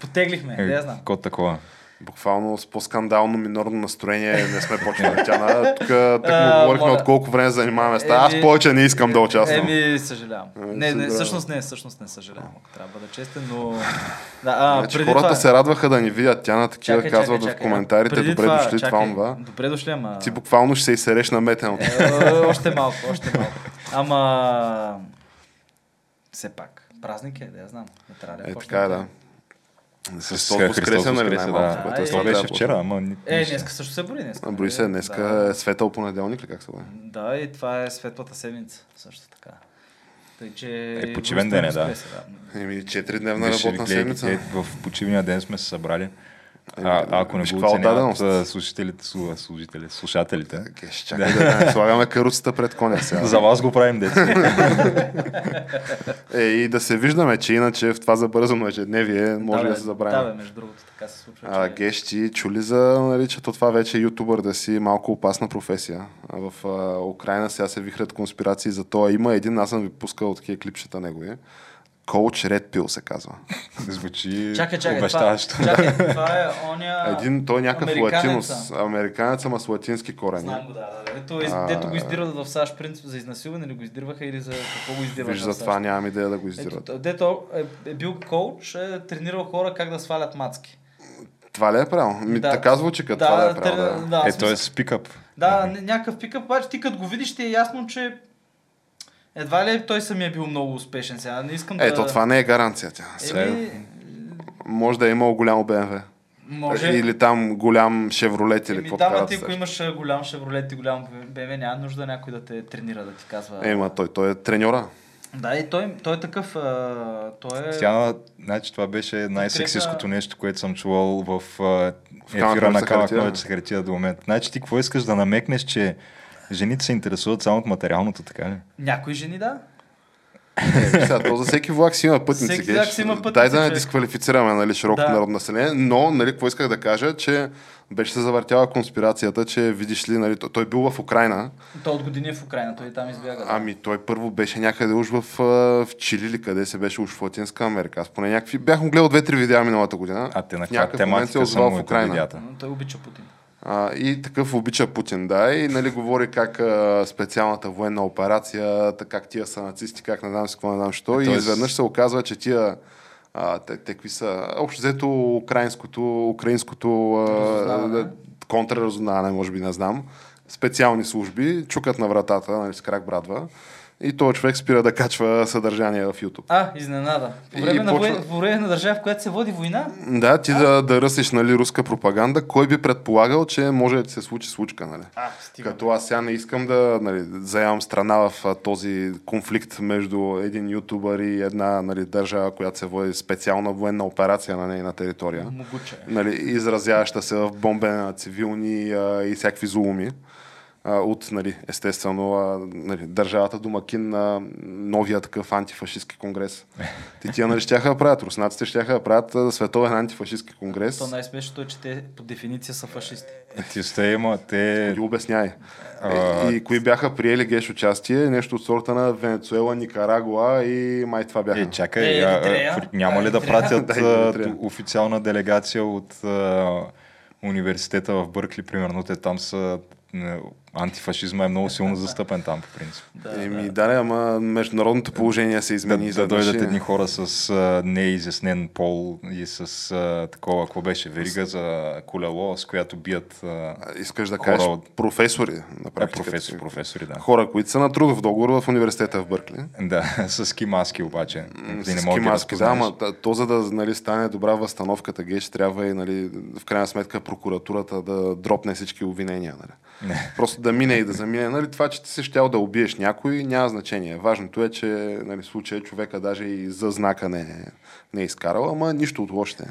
Потеглихме, не Е, знам. Код такова. Буквално с по-скандално минорно настроение не сме почнали. Тя тук так му говорихме от колко време занимаваме с това. Аз повече не искам да участвам. Еми, съжалявам. Не, не, съжалявам. всъщност не, всъщност не съжалявам, ако трябва да честен, но... Да, а, Значи, преди хората това... се радваха да ни видят. Тя на такива Чакай, казват чакай, в коментарите, Преди добре дошли, това, чакай. това. Добре дошли, ама... Ти буквално ще се изсереш на метен Е, още малко, още малко. Ама... Все пак. Празник е, да я знам. Не трябва да Е, така е, да. С Христос Христос воскресе, нали, най-малко, да. което е Ай, Това беше вчера, ама... Е, днеска също се брои днеска. Брои се, днеска Да. е светъл понеделник ли как се води? Да, и това е светлата седмица, също така. Тъй, че... Е, почивен ден е, да. Еми, 4-дневна Виж, работна седмица. В почивния ден сме се събрали. Е, А, ако не го оценяват а, служителите, слу- служители, слушателите, Окей, ще чакай да слагаме каруцата пред коня сега. за вас го правим деца. Е, и да се виждаме, че иначе в това забързано ежедневие може да, бе, се забравим. Да, бе, между другото, така се случва. А, че... Геш, ти чули за наричат от това вече ютубър да си малко опасна професия. А в а, Украина сега се вихрят конспирации за това. Има един, аз съм ви пускал такива клипчета негови. Коуч Red Pill се казва. Звучи Чакай, чакай, това, чакай, това е оня... Един, той е някакъв латинос. Американец, ама с латински корени. Знам го, да, да. да. Ето, из, А, дето го издирват в САЩ, принцип за изнасилване ли го издирваха или за какво го издирват Виж, за това нямам идея да го издират. Ето, дето е, е бил коуч, е тренирал хора как да свалят мацки. Това ли е правил? Ми, Да. така звучи, като това да е правил. тре- Да. да, Е, смисъл- той е с пикъп. Да, ня- някакъв пикъп, обаче ти като го видиш, ти е ясно, че едва ли той самия е бил много успешен сега. Не искам да... Ето, това не е гаранция. Тя. Еми, Може да е имал голямо БМВ. може... Или там голям Шевролет или какво да, да ти се ако имаш голям Шевролет и голям БМВ, няма нужда някой да те тренира, да ти казва... Ема, той, той е треньора. Да, и той, той е такъв... А, той е... Тя, значи това беше най-сексистското нещо, което съм чувал в а, ефира ножица, на хартия. ножица хартия до момента. Значи ти какво искаш да намекнеш, че жените се интересуват само от материалното, така ли? Някои жени, да. Е, сега, то за всеки влак си има пътници. Всеки влак си има пътници, Дай да не дисквалифицираме нали, широкото Да. народно население, но нали, какво исках да кажа, че беше се завъртяла конспирацията, че видиш ли, нали, той, той бил в Украина, Той от години е в Украина, той там избяга. да. ами той първо беше някъде уж в, в Чили или къде се беше уж в Латинска Америка. Аз поне някакви, бях му гледал две-три видеа миналата година. А те на каква някакъв момент се е са в Украина. той обича Путин. А, и такъв обича Путин, да, и нали, говори как а, специалната военна операция, как тия са нацисти, как не знам си какво, не знам що. И Тоест- изведнъж се оказва, че тия а, те, те какви са, общо взето украинското, украинското а, контраразузнаване, може би, не знам, специални служби, чукат на вратата, нали, с крак брадва. И този човек спира да качва съдържание в YouTube. А, изненада. По И време, на, почва- по време на държава, в която се води война, Да, ти да, да ръсиш нали, руска пропаганда, кой би предполагал, че може да се случи случка, нали? А, стига. Като аз сега не искам да нали, заявам страна в а, този конфликт между един ютубър и една нали, държава, която се води специална военна операция на нейна територия. Могуче. Нали, изразяваща се в бомбене на цивилни а, и всякакви зулуми а, от, нали, естествено, нали, държавата домакин на новия такъв антифашистски конгрес. Ти тия нали щяха да правят, руснаците щяха да правят световен антифашистски конгрес. То най-смешното е, че те по дефиниция са фашисти. Ти сте има, те... Ги обясняй. А, И, и кои бяха приели геш участие? Нещо от сорта на Венецуела, Никарагуа и май това бяха. Е, чакай, Е, а, няма ли да Еритрея. пратят Да, официална делегация от а, университета в Бъркли, примерно, те там са антифашизма е много силно застъпен там, по принцип. Да, Еми, да, не, ама международното положение се Да, измени. да изведнъж дойдат едни хора с а, неизяснен пол и с а, такова, какво беше, верига за колело, с която бият а, Искаш да хора кажеш от- професори на е, практика. професор, професори, да. Хора, които са на трудов договор в университета в Бъркли. Да, с ски маски обаче. Ти С не да ги маски, да, ама то за да нали, стане добра възстановката, геш, трябва и нали, в крайна сметка прокуратурата да дропне всички обвинения. Нали. Не. Просто да мине и да замине. Нали, това, че ти се щял да убиеш някой, няма значение. Важното е, че нали, случая човека даже и за знака не, не е изкарал, ама нищо от лошите.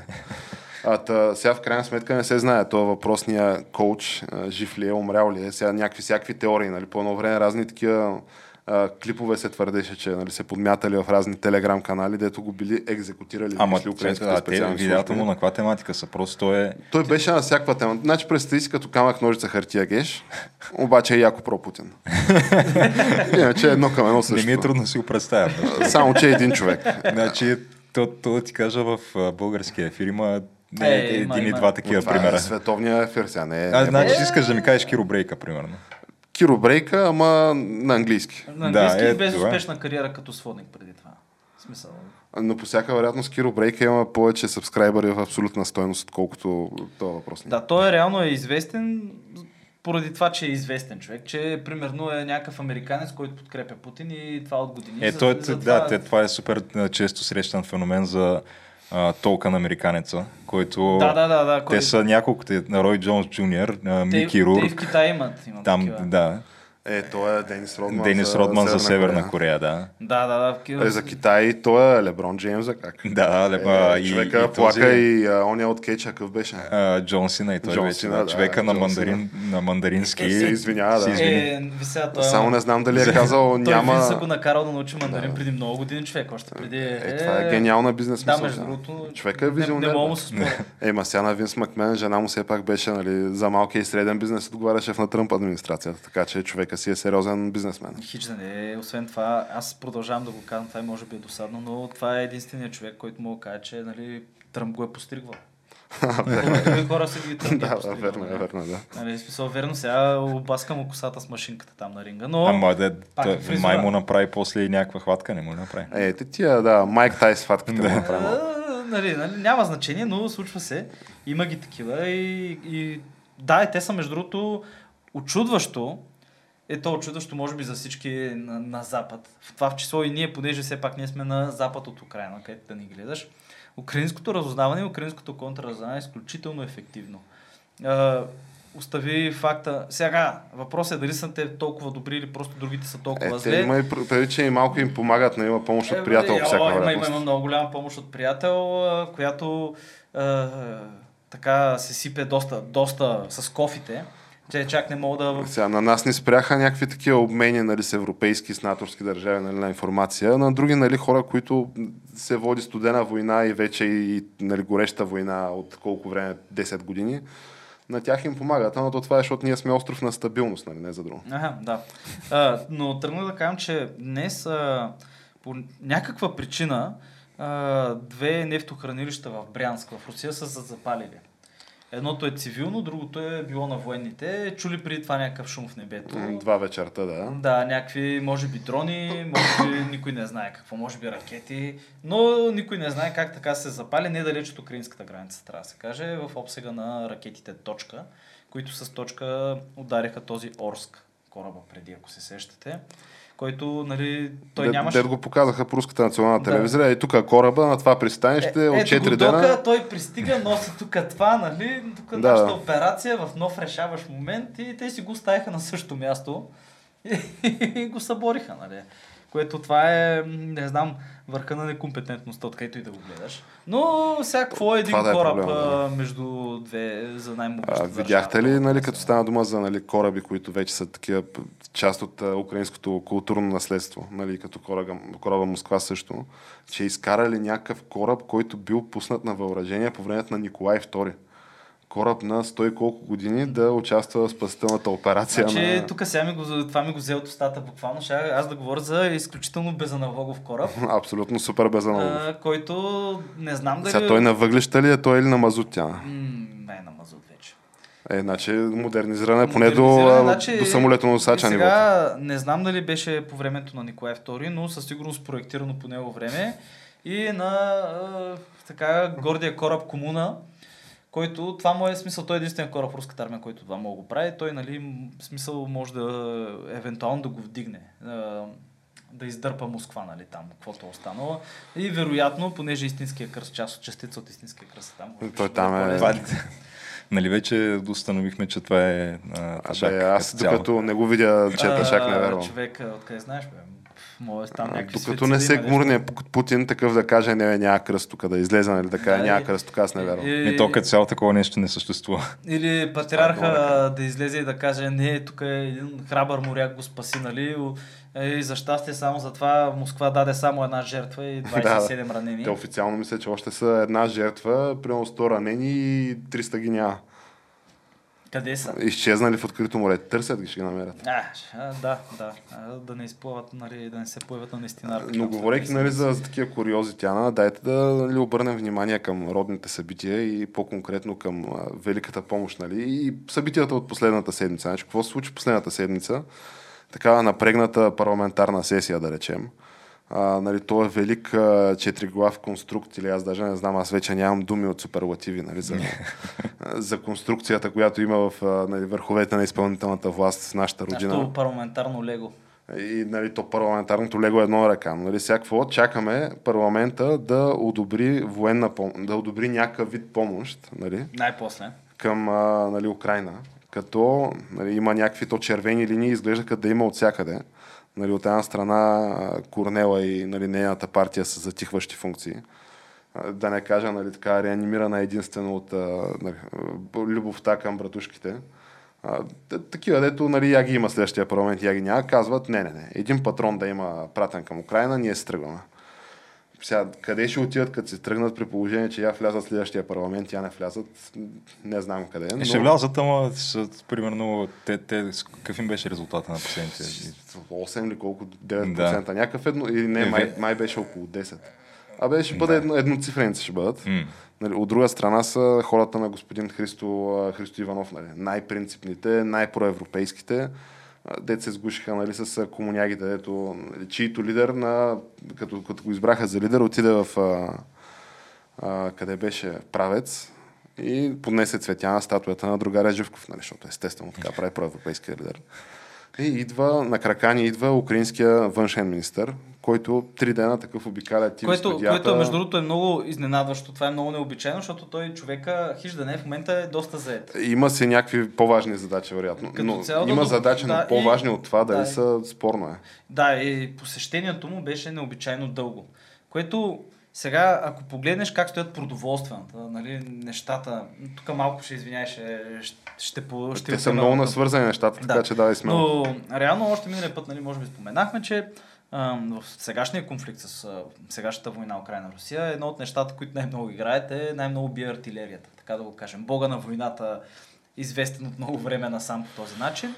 А, та, сега в крайна сметка не се знае. Това въпросния коуч, жив ли е, умрял ли е. Сега някакви всякакви теории. Нали, по едно време разни такива а, клипове се твърдеше, че нали, се подмятали в разни телеграм канали, дето го били екзекутирали. Ама ли, те, украинските а, те видеята му на каква тематика са? Просто той е... Той беше на всякаква тема. Значи представи си като камък, ножица, хартия, геш, обаче е яко про Путин. Иначе едно към едно Не също. ми е трудно да си го представя. Само, че е един човек. значи, То, то да ти кажа, в а, българския ефир има Е, е, има, един и два такива това примера. е световния ефир сега. Не, А, не значи Е. си искаш да ми кажеш Киро Брейка, примерно. Киро Брейка, ама на английски. На английски Да, е, без това е. успешна кариера като сводник преди това. В смисъл. Но по всяка вероятност Киро Брейка има повече сабскрайбъри в абсолютна стойност, отколкото този въпрос. Да, той реално е известен поради това, че е известен човек, че примерно е някакъв американец, който подкрепя Путин и това от години. Е, За- той, е- за да, те, това е супер често срещан феномен за толка на американеца, който... Да, да, да, да. Те кой- са няколко, те, Рой Джонс Джуниор, те, Мики те и в Китай имат. имат там, такива. да, Е, той е Денис Родман. Денис Родман за Северна Корея, да. Да, да, да. в Ки- Е, за Китай той е Леброн Джеймс, за как? Да, леба, Е, и, човека и плака този, и а, оня от Кейча, какъв беше? а, Джон Сина и той Джон вече, Сина, да, да, човека на, Джон мандарин, на мандарински. Се извинява, се да. извини. Е, ви сега, той, Само не знам дали е казал, той няма... Винса го накарал да научи мандарин Да. преди много години човек, още преди... Е, това е гениална бизнес Да, мисъл, между да. другото, Човека е не, не визионер. мога му се. Е, ма сега на Винс Макмен, жена му все пак беше нали, за малкия и среден бизнес, отговаряше в на Тръмп администрацията, така че човека си е сериозен бизнесмен. Хич да не е. Освен това, аз продължавам да го казвам, това и може би е досадно, но това е единственият човек, който мога да каже, че нали, Тръмп го е постригвал. Други хора са ги е да, да, постригвал, верно е, нали? верно е, да. Нали, смисъл, верно, сега обаска му косата с машинката там на ринга, но... Ама да, е май му направи после и някаква хватка, не му направи. Е, те тия, да, Майк Тайс фатките му направи нали, нали, няма значение, но случва се. Има ги такива и, и да, и те са между другото очудващо. Е то очудващо, може би, за всички на, на Запад. В това в число и ние, понеже все пак ние сме на Запад от Украина, където да ни гледаш. Украинското разузнаване и украинското контраразузнаване е изключително ефективно. А, остави факта. Сега, въпросът е дали са те толкова добри или просто другите са толкова Е, те зле. има и пр- преди, че и малко им помагат, но има помощ Е, от приятел бе, по всяка о, има, има, има много голяма помощ от приятел, която а, така се сипе доста, доста с кофите. Те чак не мога да... Сега, на нас ни спряха някакви такива обмени нали, с европейски, с натовски държави нали, на информация. На други нали, хора, които се води студена война и вече и нали, гореща война от колко време, 10 години, на тях им помагат. Ама то това е, защото ние сме остров на стабилност, нали, не за друго. Ага, да. А, но тръгна да кажем, че днес а, по някаква причина а, две нефтохранилища в Брянск, в Русия са се запалили. Едното е цивилно, другото е било на военните. Чули преди това някакъв шум в небето. Два вечерта, да. Да, някакви, може би дрони, може би никой не знае какво, може би ракети, но никой не знае как така се запали недалеч от украинската граница, трябва да се каже, в обсега на ракетите Точка, които с Точка удариха този Орск кораба преди, ако се сещате, който, нали, той Дед- нямаше... Дед го показаха по руската национална Да. телевизия. И тук е кораба на това пристанище от ето 4 го дена. дока, той пристига, носи тук това, нали, тук Да, нашата операция в нов решаващ момент и те си го ставиха на същото място и, и го събориха, нали. Което това е, не знам, върха на некомпетентността, откъдето и да го гледаш. Но какво е един Това да е кораб проблема, да. между две за най-могъща видяхте ли, нали, като стана дума за нали, кораби, които вече са такива част от а, украинското културно наследство, нали, като кораба, кораба Москва също, че изкарали някакъв кораб, който бил пуснат на въоръжение по времето на Николай II. Кораб на 100 и колко години да участва в спасителната операция Значи, на... тук сега ми го, това ми го взе от устата буквално. Ще аз да говоря за изключително безаналогов кораб, Абсолютно супер безаналог. а, който не знам дали... Сега той на въглища ли е той или на мазут тя? М, не на мазут вече. Е, значи модернизиране поне до, значи, до самолетоносача и нивото. Сега не знам дали беше по времето на Николай II, но със сигурност проектирано по него време и на а, така гордия кораб Комуна, който това му е смисъл, той е единствен кораб в руската армия, който това мога да го прави. Той, нали, смисъл може да евентуално да го вдигне. да издърпа Москва, нали, там, каквото е останало. И вероятно, понеже истинския кръст, част от частица от истинския кръст там. Той там е- нали вече установихме, че това е а, тъжак. Абе, аз докато не го видя, че е тъжак, не вярвам. Човек, откъде знаеш, бе? Може там някакви Докато не се да има гмурне Путин такъв да каже, не, няма кръст тук, да излезе, нали, да каже, Да, няма и- кръст тук, аз не вярвам. И- И то като цяло такова нещо не съществува. Или патриарха да излезе и да каже, не, тук е един храбър моряк го спаси, нали? О, И за щастие само за това Москва даде само една жертва и 27 ранени. Те официално мисля, че още са една жертва, примерно 100 ранени и 300 ги няма. Къде са? Изчезнали в открито море. Търсят ги, ще ги намерят. А, да, да. Да не изплуват, нали, да не се появят на наистина. Но говорейки нали, за, за такива куриози, Тяна, дайте да нали, обърнем внимание към родните събития и по-конкретно към а, великата помощ нали, и събитията от последната седмица. Значи, какво се случи последната седмица? Такава напрегната парламентарна сесия, да речем. А, нали, то е велик а, четириглав конструкт, или аз даже не знам, аз вече нямам думи от суперлативи нали, за, за конструкцията, която има в а, нали, върховете на изпълнителната власт в нашата родина. Нашето парламентарно лего. И нали, то парламентарното лего е едно ръка. Нали, всякакво чакаме парламента да одобри военна пом... да одобри някакъв вид помощ нали, Най-после. към а, нали, Украина. Като нали, има някакви то червени линии, изглежда като да има от всякъде. Нали, от една страна Корнела и нали, нейната партия са затихващи функции. Да не кажа, нали, така, реанимирана единствено от нали, любовта към братушките. Такива, дето нали, я ги има следващия парламент, я ги няма, казват, не, не, не, един патрон да има пратен към Украина, ние се тръгваме. Сега, къде ще отидат, като се тръгнат при положение, че я влязат в следващия парламент, я не влязат, не знам къде. Е, ще влязат, ама с, примерно, те, те, какъв им беше резултата на последните? 8 или колко, 9%, да. някакъв едно, или не, Е, май, май беше около 10. Абе, ще бъде едно, едноцифреници ще бъдат. Нали, от друга страна са хората на господин Христо, а, Христо Иванов, нали, най-принципните, най-проевропейските. Дет се сгушиха нали, с комунягите, дето, нали, чието лидер, на, като, като го избраха за лидер, отиде в а, а, къде беше правец и поднесе цветя на статуята на другаря Живков, нали, защото естествено така прави проевропейския лидер. И идва, на кракани идва украинския външен министр, който три дена такъв обикаля тим Което, студията. което между другото е много изненадващо. Това е много необичайно, защото той човека, хиж да не, в момента е доста заед. Има си някакви по-важни задачи, вероятно. Като но цяло, има да, задачи, да, но и- по-важни от това, дали да, са спорно е. Да, и посещението му беше необичайно дълго. Което сега, ако погледнеш как стоят продоволствената, нали, нещата, тук малко ще извиняй, ще, ще, по- ще Те са много на- насвързани нещата, така Да. че давай смело. Но реално още миналия път, нали, може би споменахме, че в сегашния конфликт с сегашната война Украина-Русия, едно от нещата, които най-много играят е най-много бие артилерията. Така да го кажем. Бога на войната, известен от много време насам по този начин.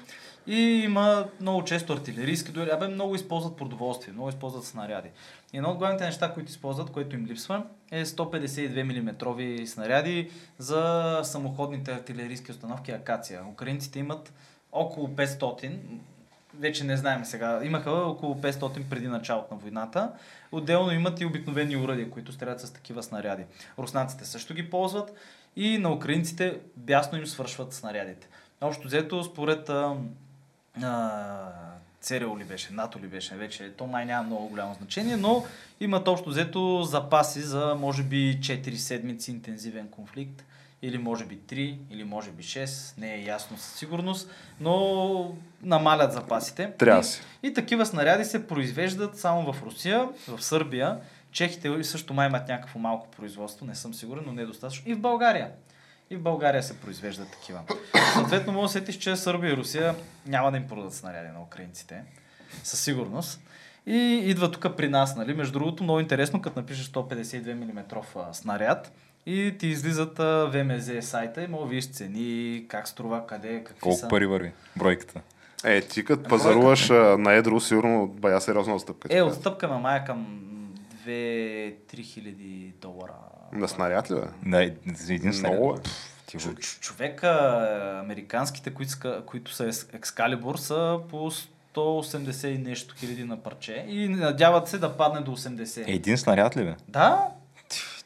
И има много често артилерийски дуели. Абе, много използват продоволствие, много използват снаряди. И едно от главните неща, които използват, което им липсва, е 152 мм снаряди за самоходните артилерийски установки Акация. Украинците имат около 500, вече не знаем сега, имаха около 500 преди началото на войната. Отделно имат и обикновени уръдия, които стрелят с такива снаряди. Руснаците също ги ползват и на украинците бясно им свършват снарядите. Общо взето, според а, а, ЦРУ ли беше, НАТО ли беше, вече то май няма много голямо значение, но имат общо взето запаси за може би 4 седмици интензивен конфликт или може би 3, или може би 6, не е ясно със сигурност, но намалят запасите. Трябва и, си. и такива снаряди се произвеждат само в Русия, в Сърбия, Чехите също май имат някакво малко производство, не съм сигурен, но не е достатъчно. И в България. И в България се произвеждат такива. Съответно, мога да сетиш, че Сърбия и Русия няма да им продадат снаряди на украинците. Със сигурност. И идва тук при нас, нали? Между другото, много интересно, като напишеш 152 мм снаряд и ти излизат а, ВМЗ сайта и мога видиш цени, как струва, къде, какви Колко са. пари върви бройката? Е, ти като пазаруваш а, на едро, сигурно бая сериозна отстъпка. Е, отстъпка на мая към 2-3 хиляди долара. На снаряд ли, бе? Да, един снаряд. Много е. Чу- човека, американските, които, ска, които са Excalibur, са по 180 и нещо хиляди на парче и надяват се да падне до 80. Един снаряд ли бе? Да,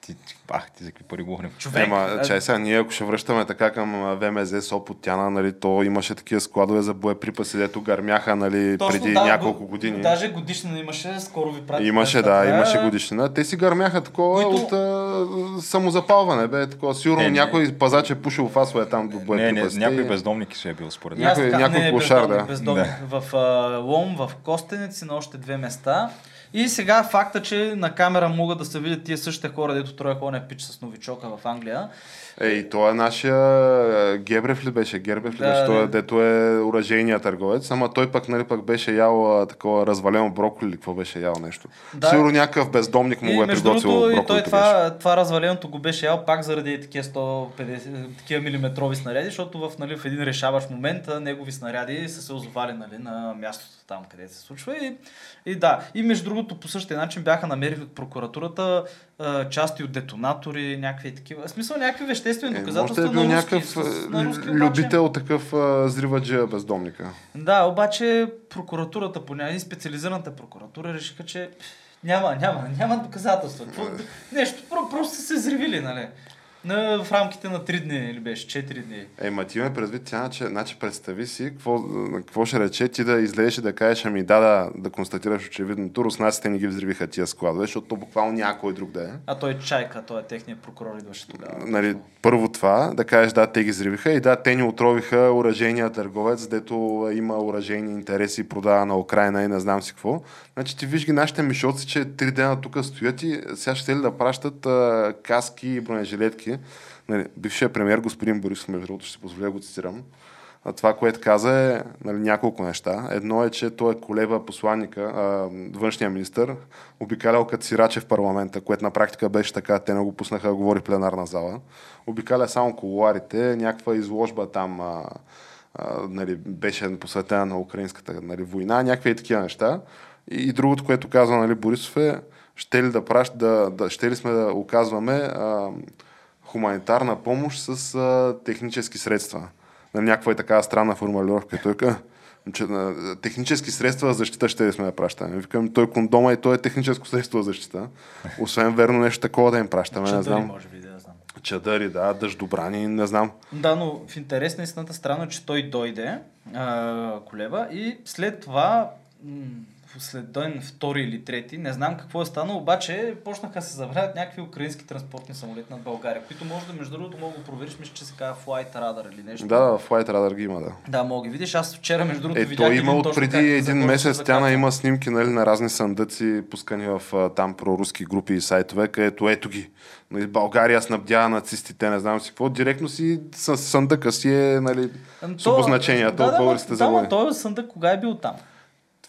Ти, ти, бах, ти за какви пари говорим? човек. Ема, чай сега, ние ако ще връщаме така към ВМЗ Сопотяна, нали, то имаше такива складове за боеприпаси, дето гърмяха нали, точно, преди да, няколко го- години. Даже годишнина имаше, скоро ви пратих. Имаше, да, статия. имаше годишнина. Те си гърмяха такова Които- от а, самозапалване, бе, такова. Сигурно Не, не. някой пазач е пушил фасове там до Не, не, боеприпасите. някой бездомник ще е бил според мен. Някой- някой не, не, клошар, бездомник, да. бездомник. В а, Лом, в Костенец и на още две места. И сега факта, че на камера могат да се видят тия същите хора, дето троя хора оня пич с новичока в Англия. Ей, той е нашия е, Гебрев ли беше? Гербев ли Да, беше? Той, е- да. дето е оръжейният търговец, ама той пък, нали, пък беше ял такова развалено броколи или какво беше ял нещо. Да. Сигурно някакъв бездомник му И го е приготвил другото, и той беше. това, това разваленото го беше ял пак заради такива 150, такива милиметрови снаряди, защото в, нали, в един решаващ момент негови снаряди са се озовали нали, на мястото там, където се случва. И, и да, и между другото по същия начин бяха намерили от прокуратурата а, части от детонатори, някакви такива. В смисъл някакви веществени Е, доказателства е бил на руски, някакъв с- на руски а, обаче. любител такъв а, зриваджия бездомника. Да, обаче прокуратурата, поне и специализираната прокуратура решиха, че няма, няма, няма доказателства. Какво, нещо, про, просто са се зривили, нали? На, в рамките на 3 дни или беше 4 дни. Е, ма ти ме предвид, тя, значи, значи представи си, какво, какво ще рече ти да излезеш и да кажеш, ами да, да, да констатираш очевидното, руснаците не ги взривиха тия складове, защото то буквално някой друг да е. А той е Чайка, той е техният прокурор, идваше тогава. Нали, първо това, да кажеш да, те ги взривиха и да, те ни отровиха оръжейния търговец, дето има оръжейни интереси продава на Украина и не знам си какво. Значи ти виж ги нашите мишоци, че три дена тук стоят и сега ще ли да пращат а, каски и бронежилетки. Нали, бившия премьер господин Борисов, между другото, ще си позволя го цитирам. А това, което каза е нали, няколко неща. Едно е, че той е колеба посланника, а, външния министр, обикалял като сираче в парламента, което на практика беше така, те не го пуснаха да говори в пленарна зала. Обикаля само колуарите, някаква изложба там а, а, нали, беше посветена на украинската нали, война, някакви и такива неща. И, и другото, което казва нали, Борисов е, ще ли да пращ, да, да, ще ли сме да оказваме а, хуманитарна помощ с а, технически средства. На някаква е такава странна формулировка. Той каза, че, а, технически средства за защита ще ли сме да пращаме. Викам, той кондома и той е техническо средство за защита. Освен верно нещо такова да им пращаме, не знам. може би, да знам. Чадъри, да, дъждобрани, не знам. Да, но в интерес на истината странно че той дойде, а, Колеба, и след това, м- след ден втори или трети, не знам какво е станало, обаче почнаха се забравят някакви украински транспортни самолети над България, които може да, между другото, мога да провериш, мисля, че се казва Flight Radar или нещо. Да, Flight Radar ги има, да. Да, мога ги видиш. Аз вчера, между другото, Е, видях той има от преди един загорчи месец. Тяна има снимки нали, на разни съндъци, пускани в там проруски групи и сайтове, където ето ги. Нали, България снабдява нацистите, не знам си какво. Директно си с съндъка си е нали, Ами с то- обозначението да, да, българските да, заводи. Да, той съндък кога е бил там?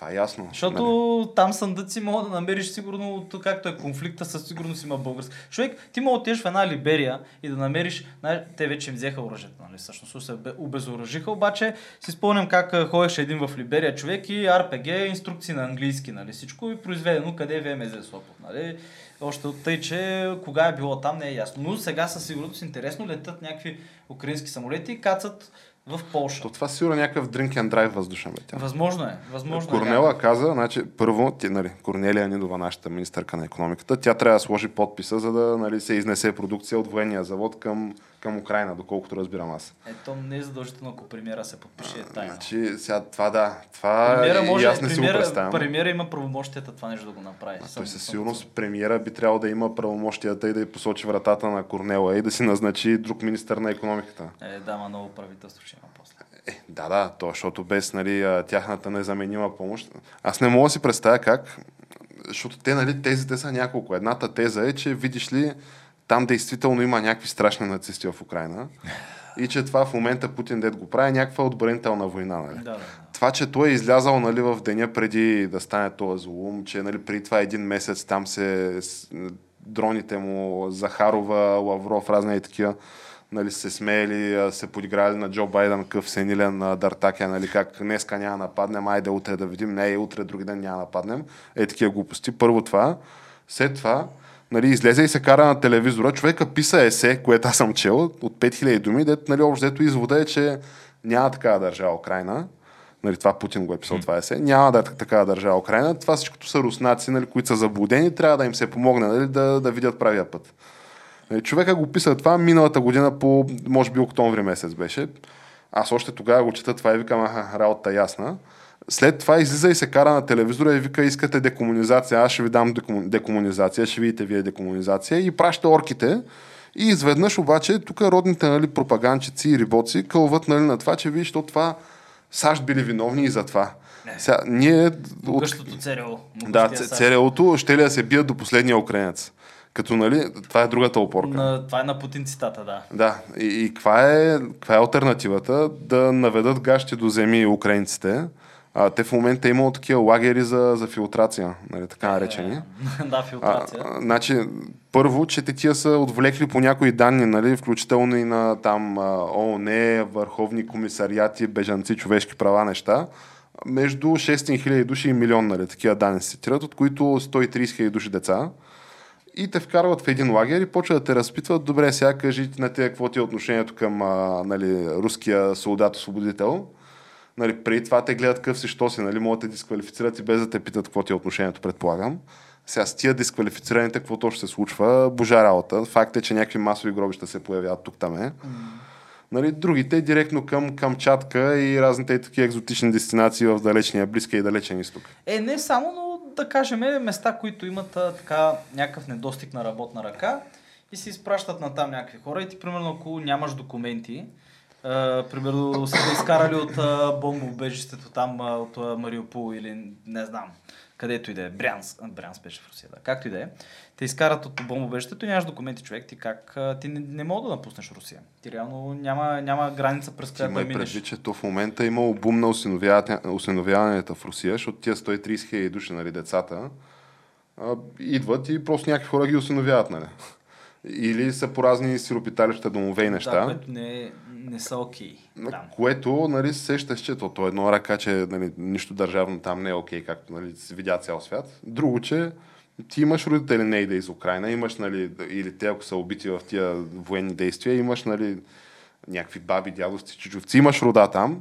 Това е ясно. Защото Нали. там съндъци мога да намериш сигурно, както е конфликта, със сигурност има български. Човек, ти мога да отидеш в една Либерия и да намериш, знаеш, те вече им взеха оръжието, нали, всъщност се бе- обезоръжиха, обаче си спомням как ходеше един в Либерия човек и RPG, инструкции на английски, нали, всичко и произведено къде е ВМЗ Сопот, нали. Още от тъй, че кога е било там не е ясно. Но сега със сигурност интересно летят някакви украински самолети и кацат в Полша. То това сигурно е някакъв drink and drive въздушен бе тя. Възможно е, възможно е. Корнела каза, значи, първо, ти, нали, Корнелия Нидова, нашата министърка на економиката, тя трябва да сложи подписа, за да нали, се изнесе продукция от военния завод към, към Украина, доколкото разбирам аз. Ето не е задължително, ако премиера се подпише е тайна. Значи, сега това да, това Премиера може, и аз не си го премиера, представям. премиера има правомощията това нещо да го направи. А той със сигурност премиера би трябвало да има правомощията и да й посочи вратата на Корнела и да си назначи друг министър на економиката. Е, да, ма ново правителство ще. Е, да, да, то, защото без нали, тяхната незаменима помощ. Аз не мога да си представя как, защото те, нали, тезите са няколко. Едната теза е, че видиш ли, там действително има някакви страшни нацисти в Украина и че това в момента Путин дед го прави някаква отбранителна война. Нали? Да, да. Това, че той е излязал нали, в деня преди да стане този злом, че нали, преди това един месец там се дроните му Захарова, Лавров, разни и такива, нали, се смеели, се подиграли на Джо Байден, къв сенилен на Дартакия, нали, как днеска няма нападнем, айде утре да видим, не, утре други ден няма нападнем. Е, такива глупости. Първо това. След това, нали, излезе и се кара на телевизора. Човека писа есе, което аз съм чел, от 5000 думи, дет, нали, общо взето извода е, че няма такава държава Украина. Нали, това Путин го е писал, това есе. Няма да е такава държава Украина. Това всичкото са руснаци, нали, които са заблудени. Трябва да им се помогне нали, да, да видят правия път. Нали, Човека го писа това миналата година по, може би, октомври месец беше. Аз още тогава го чета това и викам, аха, работа е ясна. След това излиза и се кара на телевизора и вика, искате декомунизация, аз ще ви дам декому- декомунизация, ще видите вие декомунизация и праща орките. И изведнъж обаче тук родните нали, пропаганчици и рибоци кълват нали, на това, че виж, то това САЩ били виновни и за това. Сега, ние от, ЦРУ. да. ЦРУ-то ще ли да се бият до последния украинец. Като, нали, това е другата опорка. На, това е на Путин цитата, да. Да, и, и каква, е, каква е альтернативата? Да наведат гащи до земи украинците. А, те в момента имало такива лагери за, за филтрация, нали, така наречени. Е, да, филтрация. А, значи, първо, че те тия са отвлекли по някои данни, нали, включително и на там ООН, върховни комисариати, бежанци, човешки права, неща. Между 600 хиляди души и милион, нали, такива данни се цитират, от които 130 хиляди души деца. И те вкарват в един лагер и почват да те разпитват, добре, сега кажи на те какво ти е отношението към а, нали, руския солдат-освободител Нали, преди това те гледат къв си, що си, нали, могат да те дисквалифицират и без да те питат какво ти е отношението, предполагам. Сега с тия дисквалифицираните, какво точно се случва, божа работа. Факт е, че някакви масови гробища се появяват тук там е. Нали, другите директно към Камчатка и разните такива екзотични дестинации в далечния, близкия и далечен изток. Е, не само, но да кажем места, които имат а, така някакъв недостиг на работна ръка и се изпращат на там някакви хора и ти примерно ако нямаш документи, Uh, примерно са изкарали от бомбоубежището там от Мариупол или не знам, където и да е, Брянс, Брянс беше в Русия, да, както и да е. Те изкарат от бомбоубежището и нямаш документи човек, ти как, ти не, не мога да напуснеш Русия. Ти реално няма, няма граница през която да минеш. предвид, че то в момента има обум на осиновяването в Русия, защото тия 130 хиляди души, нали, децата, идват и просто някакви хора ги осиновяват, нали. Или са по разни сиропиталища, домове и неща. Да, което не е, не са окей. Okay, там. Което, нали, сещаш, че то, то е едно ръка, че нали, нищо държавно там не е окей, okay, както нали, се видя цял свят. Друго, че ти имаш родители не иде из Украина, имаш, нали, или те, ако са убити в тия военни действия, имаш, нали, някакви баби, дядовци, чичовци, имаш рода там,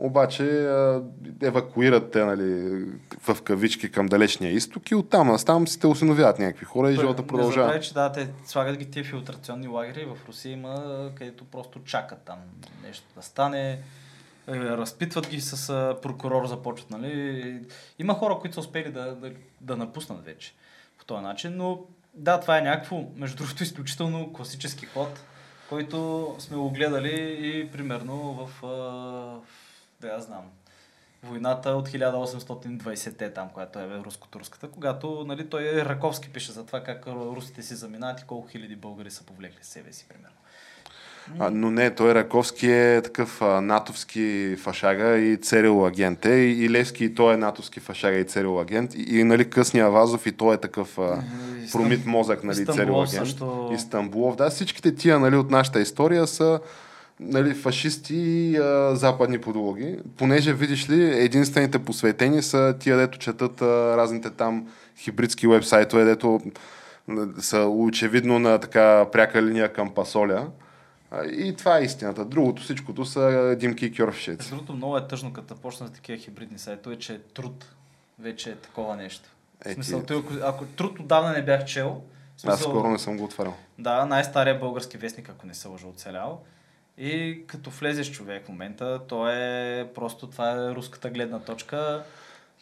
обаче евакуират те нали, в кавички към далечния изток и оттам настам си те осиновяват някакви хора и живота продължава. Не забравяй, че да, те слагат ги тия филтрационни лагери в Русия има, където просто чакат там нещо да стане. Е, разпитват ги с прокурор, започват, нали? Има хора, които са успели да, да, да напуснат вече по този начин, но да, това е някакво, между другото, изключително класически ход, който сме го гледали и примерно в, в да я знам, войната от 1820-те там, която е руско-турската, когато нали, той Раковски пише за това как русите си заминат и колко хиляди българи са повлекли себе си, примерно. А, но не, той Раковски е такъв а, натовски фашага и церил агент. Е, и, и Левски и той е натовски фашага и церил агент. И, и нали, късния Вазов и той е такъв а, промит мозък, нали, церил агент. Също... Истанбулов. Да, всичките тия нали, от нашата история са нали, фашисти и а, западни подологи, понеже, видиш ли, единствените посветени са тия, дето четат а, разните там хибридски вебсайтове, дето са очевидно на така пряка линия към пасоля. И това е истината. Другото, всичкото са димки и кьорфшици. Другото много е тъжно, като почна с такива хибридни сайтове, че труд вече е такова нещо. Е, в смисъл, ти... ако, ако труд отдавна не бях чел, смисъл, Аз скоро не съм го отварял. Да, най-стария български вестник, ако не се лъжа оцелял. И като влезеш човек в момента, то е просто това е руската гледна точка.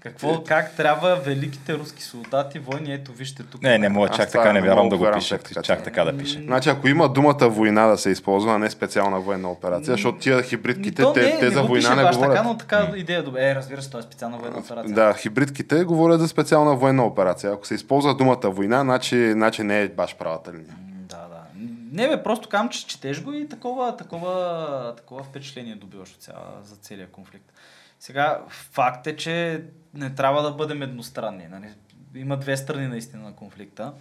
Какво, е, как трябва великите руски солдати, войни, ето вижте тук. Не, не мога чак така, не вярвам да го пише. Така, чак така да пише. Значи, ако има думата война да се използва, а не специална военна операция, защото тия хибридките, то, те, не, те не за война не говорят. Така, но така идея добре. Е, разбира се, това е специална военна операция. Да, хибридките говорят за специална военна операция. Ако се използва думата война, значи, значи не е баш правата линия. Не бе, просто кам, че четеш го и такова, такова, такова впечатление добиваш от цяла, за целия конфликт. Сега, факт е, че не трябва да бъдем едностранни. Нали? Има две страни наистина на конфликта.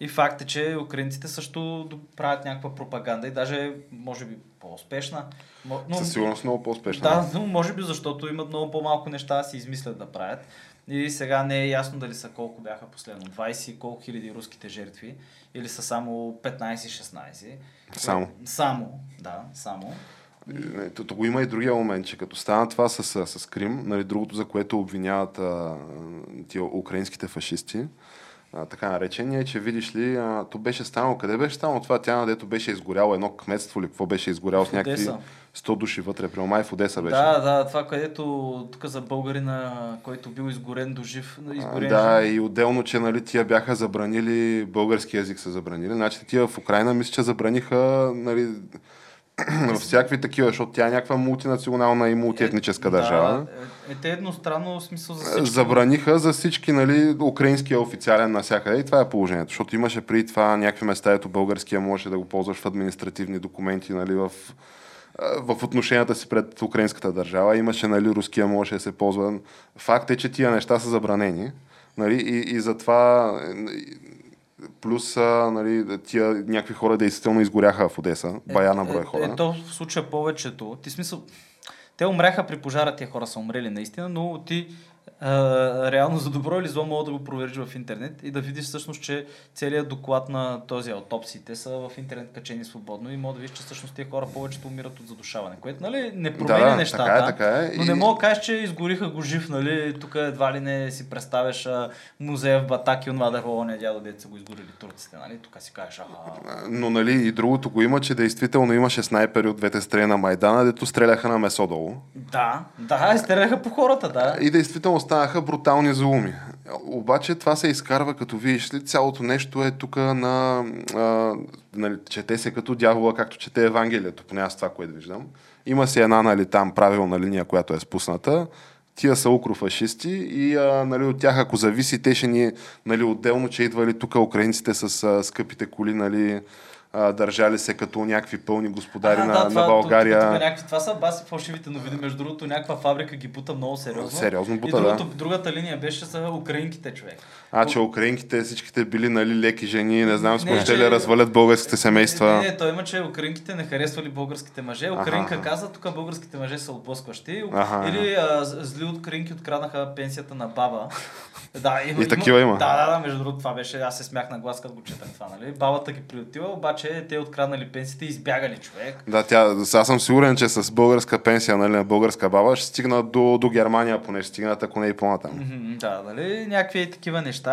И факт е, че украинците също правят някаква пропаганда и даже, може би, по-успешна. Но, Със сигурност много по-успешна. Да, но може би защото имат много по-малко неща да си измислят да правят. И сега не е ясно дали са колко бяха последно. 20 и колко хиляди руските жертви. Или са само 15-16. Само. Само, да, само. То, го има и другия момент, че като стана това с, с Крим, нали, другото, за което обвиняват а, тия украинските фашисти, а, така наречени, е, че видиш ли, а, то беше станало, къде беше станало това? Тя, надето беше изгоряло едно кметство ли, какво беше изгоряло с някакви 100 души вътре, при май в Одеса беше. Да, да, това където тук за българина, който бил изгорен до жив. Изгорен да, жив. и отделно, че нали, тия бяха забранили, български язик са забранили. Значи тия в Украина мисля, че забраниха нали, в всякакви такива, защото тя е някаква мултинационална и мултиетническа държава. Да, е, те едностранно смисъл за всички. Забраниха за всички, нали, украинския официален навсякъде и това е положението. Защото имаше преди това някакви места, ето българския може да го ползваш в административни документи, нали, в, в отношенията си пред украинската държава. Имаше, нали, руския може да се ползва. Факт е, че тия неща са забранени. Нали, и, и затова Плюс, а, нали, тия някакви хора действително изгоряха в Одеса. Бая на брой хора. Е, е, то в случая повечето. Ти смисъл, те умряха при пожара, тия хора са умрели наистина, но ти а, реално за добро или зло мога да го провериш в интернет и да видиш всъщност, че целият доклад на този аутопсиите са в интернет качени свободно и мога да видиш, че всъщност тия хора повечето умират от задушаване, което нали, не променя да, нещата, така е, така е. но не мога да кажеш, че изгориха го жив, нали, тук едва ли не си представяш а, музея в Батак и онова дърво, не дядо деца го изгорили турците, нали, тук си кажеш, аха. Но нали и другото го има, че действително имаше снайпери от двете страни на Майдана, дето стреляха на месо долу. Да, да, стреляха по хората, да. И действително станаха брутални злоуми. Обаче това се изкарва, като видиш ли, цялото нещо е тук на... А, нали, чете се като дявола, както чете Евангелието, поне аз това, което виждам. Има си една нали, там правилна линия, която е спусната. Тия са укрофашисти и а, нали, от тях, ако зависи, те ще ни нали, отделно, че идвали тук украинците с а, скъпите коли, нали, а, държали се като някакви пълни господари а, на, да, на това, България. Тук, тук, някакви, това са баси фалшивите новини. Между другото, някаква фабрика ги бута много сериозно. Сериозно бута, и другото, да. другата линия беше за украинките човек. А, че украинките всичките били нали, леки жени, не знам с ще ли развалят българските семейства. Не, не, той има, че украинките не харесвали българските мъже. Украинка ага. каза, тук българските мъже са отблъскващи. Ага. Или а, зли украинки откраднаха пенсията на баба. Да, има, и такива има. Да, да, да, между другото това беше, аз се смях на глас, като го четах това, нали? Бабата ги приотила, обаче те откраднали пенсиите и избягали човек. Да, тя, аз съм сигурен, че с българска пенсия, нали, на българска баба ще стигнат до, до Германия, поне ще стигнат, ако не и по-натам. Да, нали, някакви такива неща.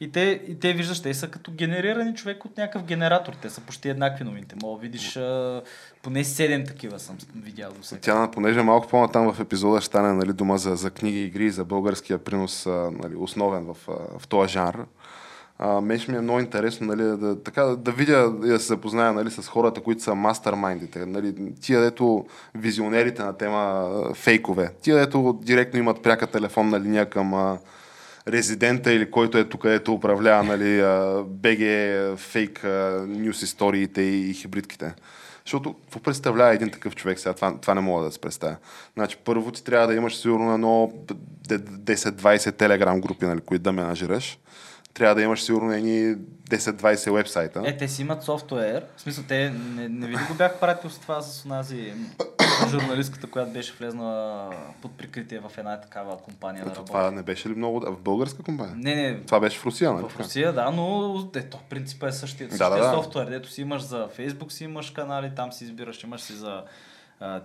И те, и те виждаш, те са като генерирани човек от някакъв генератор. Те са почти еднакви новините. Мога видиш а, поне 7 такива съм видял до сега. Тя, понеже малко по-натам в епизода ще стане нали, дума за, за книги игри, за българския принос нали, основен в, в този жанр. А, меч ми е много интересно нали, да, така, да видя и да се запозная нали, с хората, които са мастермайндите. Нали, тия, дето визионерите на тема фейкове. Тия, дето директно имат пряка телефонна линия към а, резидента или който е тук, ето управлява нали, БГ, фейк нюс историите и хибридките. Защото какво представлява един такъв човек сега? Това, това не мога да се представя. Значи, първо ти трябва да имаш сигурно едно 10-20 телеграм групи, нали, които да менажираш. Трябва да имаш сигурно едни 10-20 вебсайта. Е, те си имат софтуер. В смисъл, те не, не ви ли го бях пратил с това с онази журналистката, която беше влезнала под прикритие в една такава компания да работи. Това не беше ли много... В българска компания? Не, не. Това беше в Русия, нали? В Русия, да, но ето, принципа е същия. същия да, да, да. софтуер, дето си имаш за Facebook, си имаш канали, там си избираш, имаш си за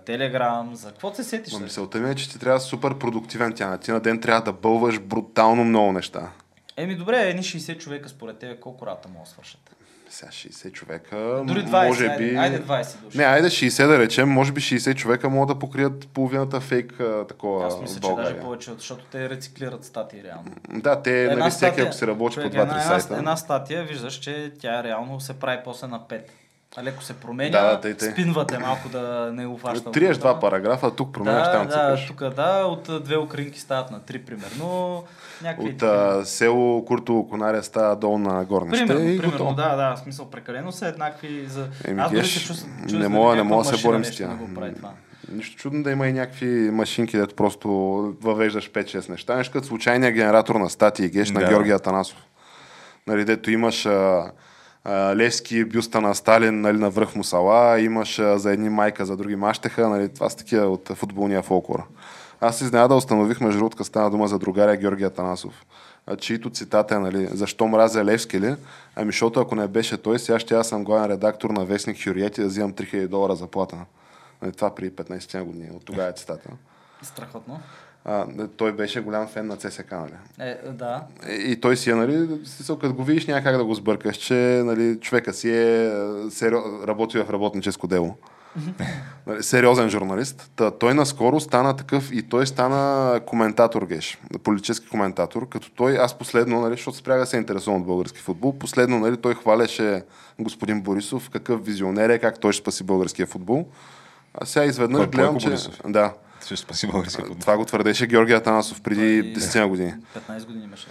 Телеграм, за какво се сетиш? мисълта ми е, че ти трябва супер продуктивен тя. Ти на ден трябва да бълваш брутално много неща. Еми добре, едни 60 човека според тебе колко рата могат да свършат? Сега 60 човека. Дори 20, може айде, би... айде 20 души. Не, айде 60 да речем, може би 60 човека могат да покрият половината фейк а, такова Аз мисля, че даже повече, защото те рециклират статии реално. Да, те, Една нали, всеки ако се работи човек, по 2-3 една, една, сайта. една статия, виждаш, че тя реално се прави после на 5. А леко се променя, Да, да, тъй, спинвате малко да не го фаща. Триеш два параграфа, тук променяш да, там да, тук да, от две украинки стават на три, примерно. Някакви От а, село Куртово Конаря става долу на горнище Примерно, и примерно, готово. да, да, в смисъл прекалено са еднакви за... Еми, Аз дори се чувствам, не чувствам мога- не мога да се борим с тях. Нищо чудно да има и някакви машинки, дето просто въвеждаш 5-6 неща. Нещо като случайния генератор на статии геш на Да. Георгия Атанасов. Нали, дето имаш а, Левски, бюста на Сталин нали, на връх Мусала, имаш за едни майка, за други мащеха. Нали, това са такива от футболния фолклор. Аз изненада установих, между другото, стана дума за другаря Георгия Атанасов, а, чието цитата е, нали, защо мразя Левски ли? Ами, защото ако не беше той, сега ще аз съм главен редактор на вестник Хюриет и да взимам 3000 долара заплата. Нали, това при 15 години. От тогава е цитата. Страхотно. А, той беше голям фен на ЦСК, нали? Е, да. И, и той си е, нали, смисъл, като го видиш, няма как да го сбъркаш, че нали, човека си е серио... работил в работническо дело. Нали, сериозен журналист. Та, той наскоро стана такъв и той стана коментатор, геш, политически коментатор, като той, аз последно, нали, защото спрях да се интересувам от български футбол, последно нали, той хвалеше господин Борисов, какъв визионер е, как той ще спаси българския футбол. А сега изведнъж Кой, гледам, че... Борисов? Да. Ще спаси българския футбол. Това го твърдеше Георги Атанасов преди Той- 10 години. 15 години имаше.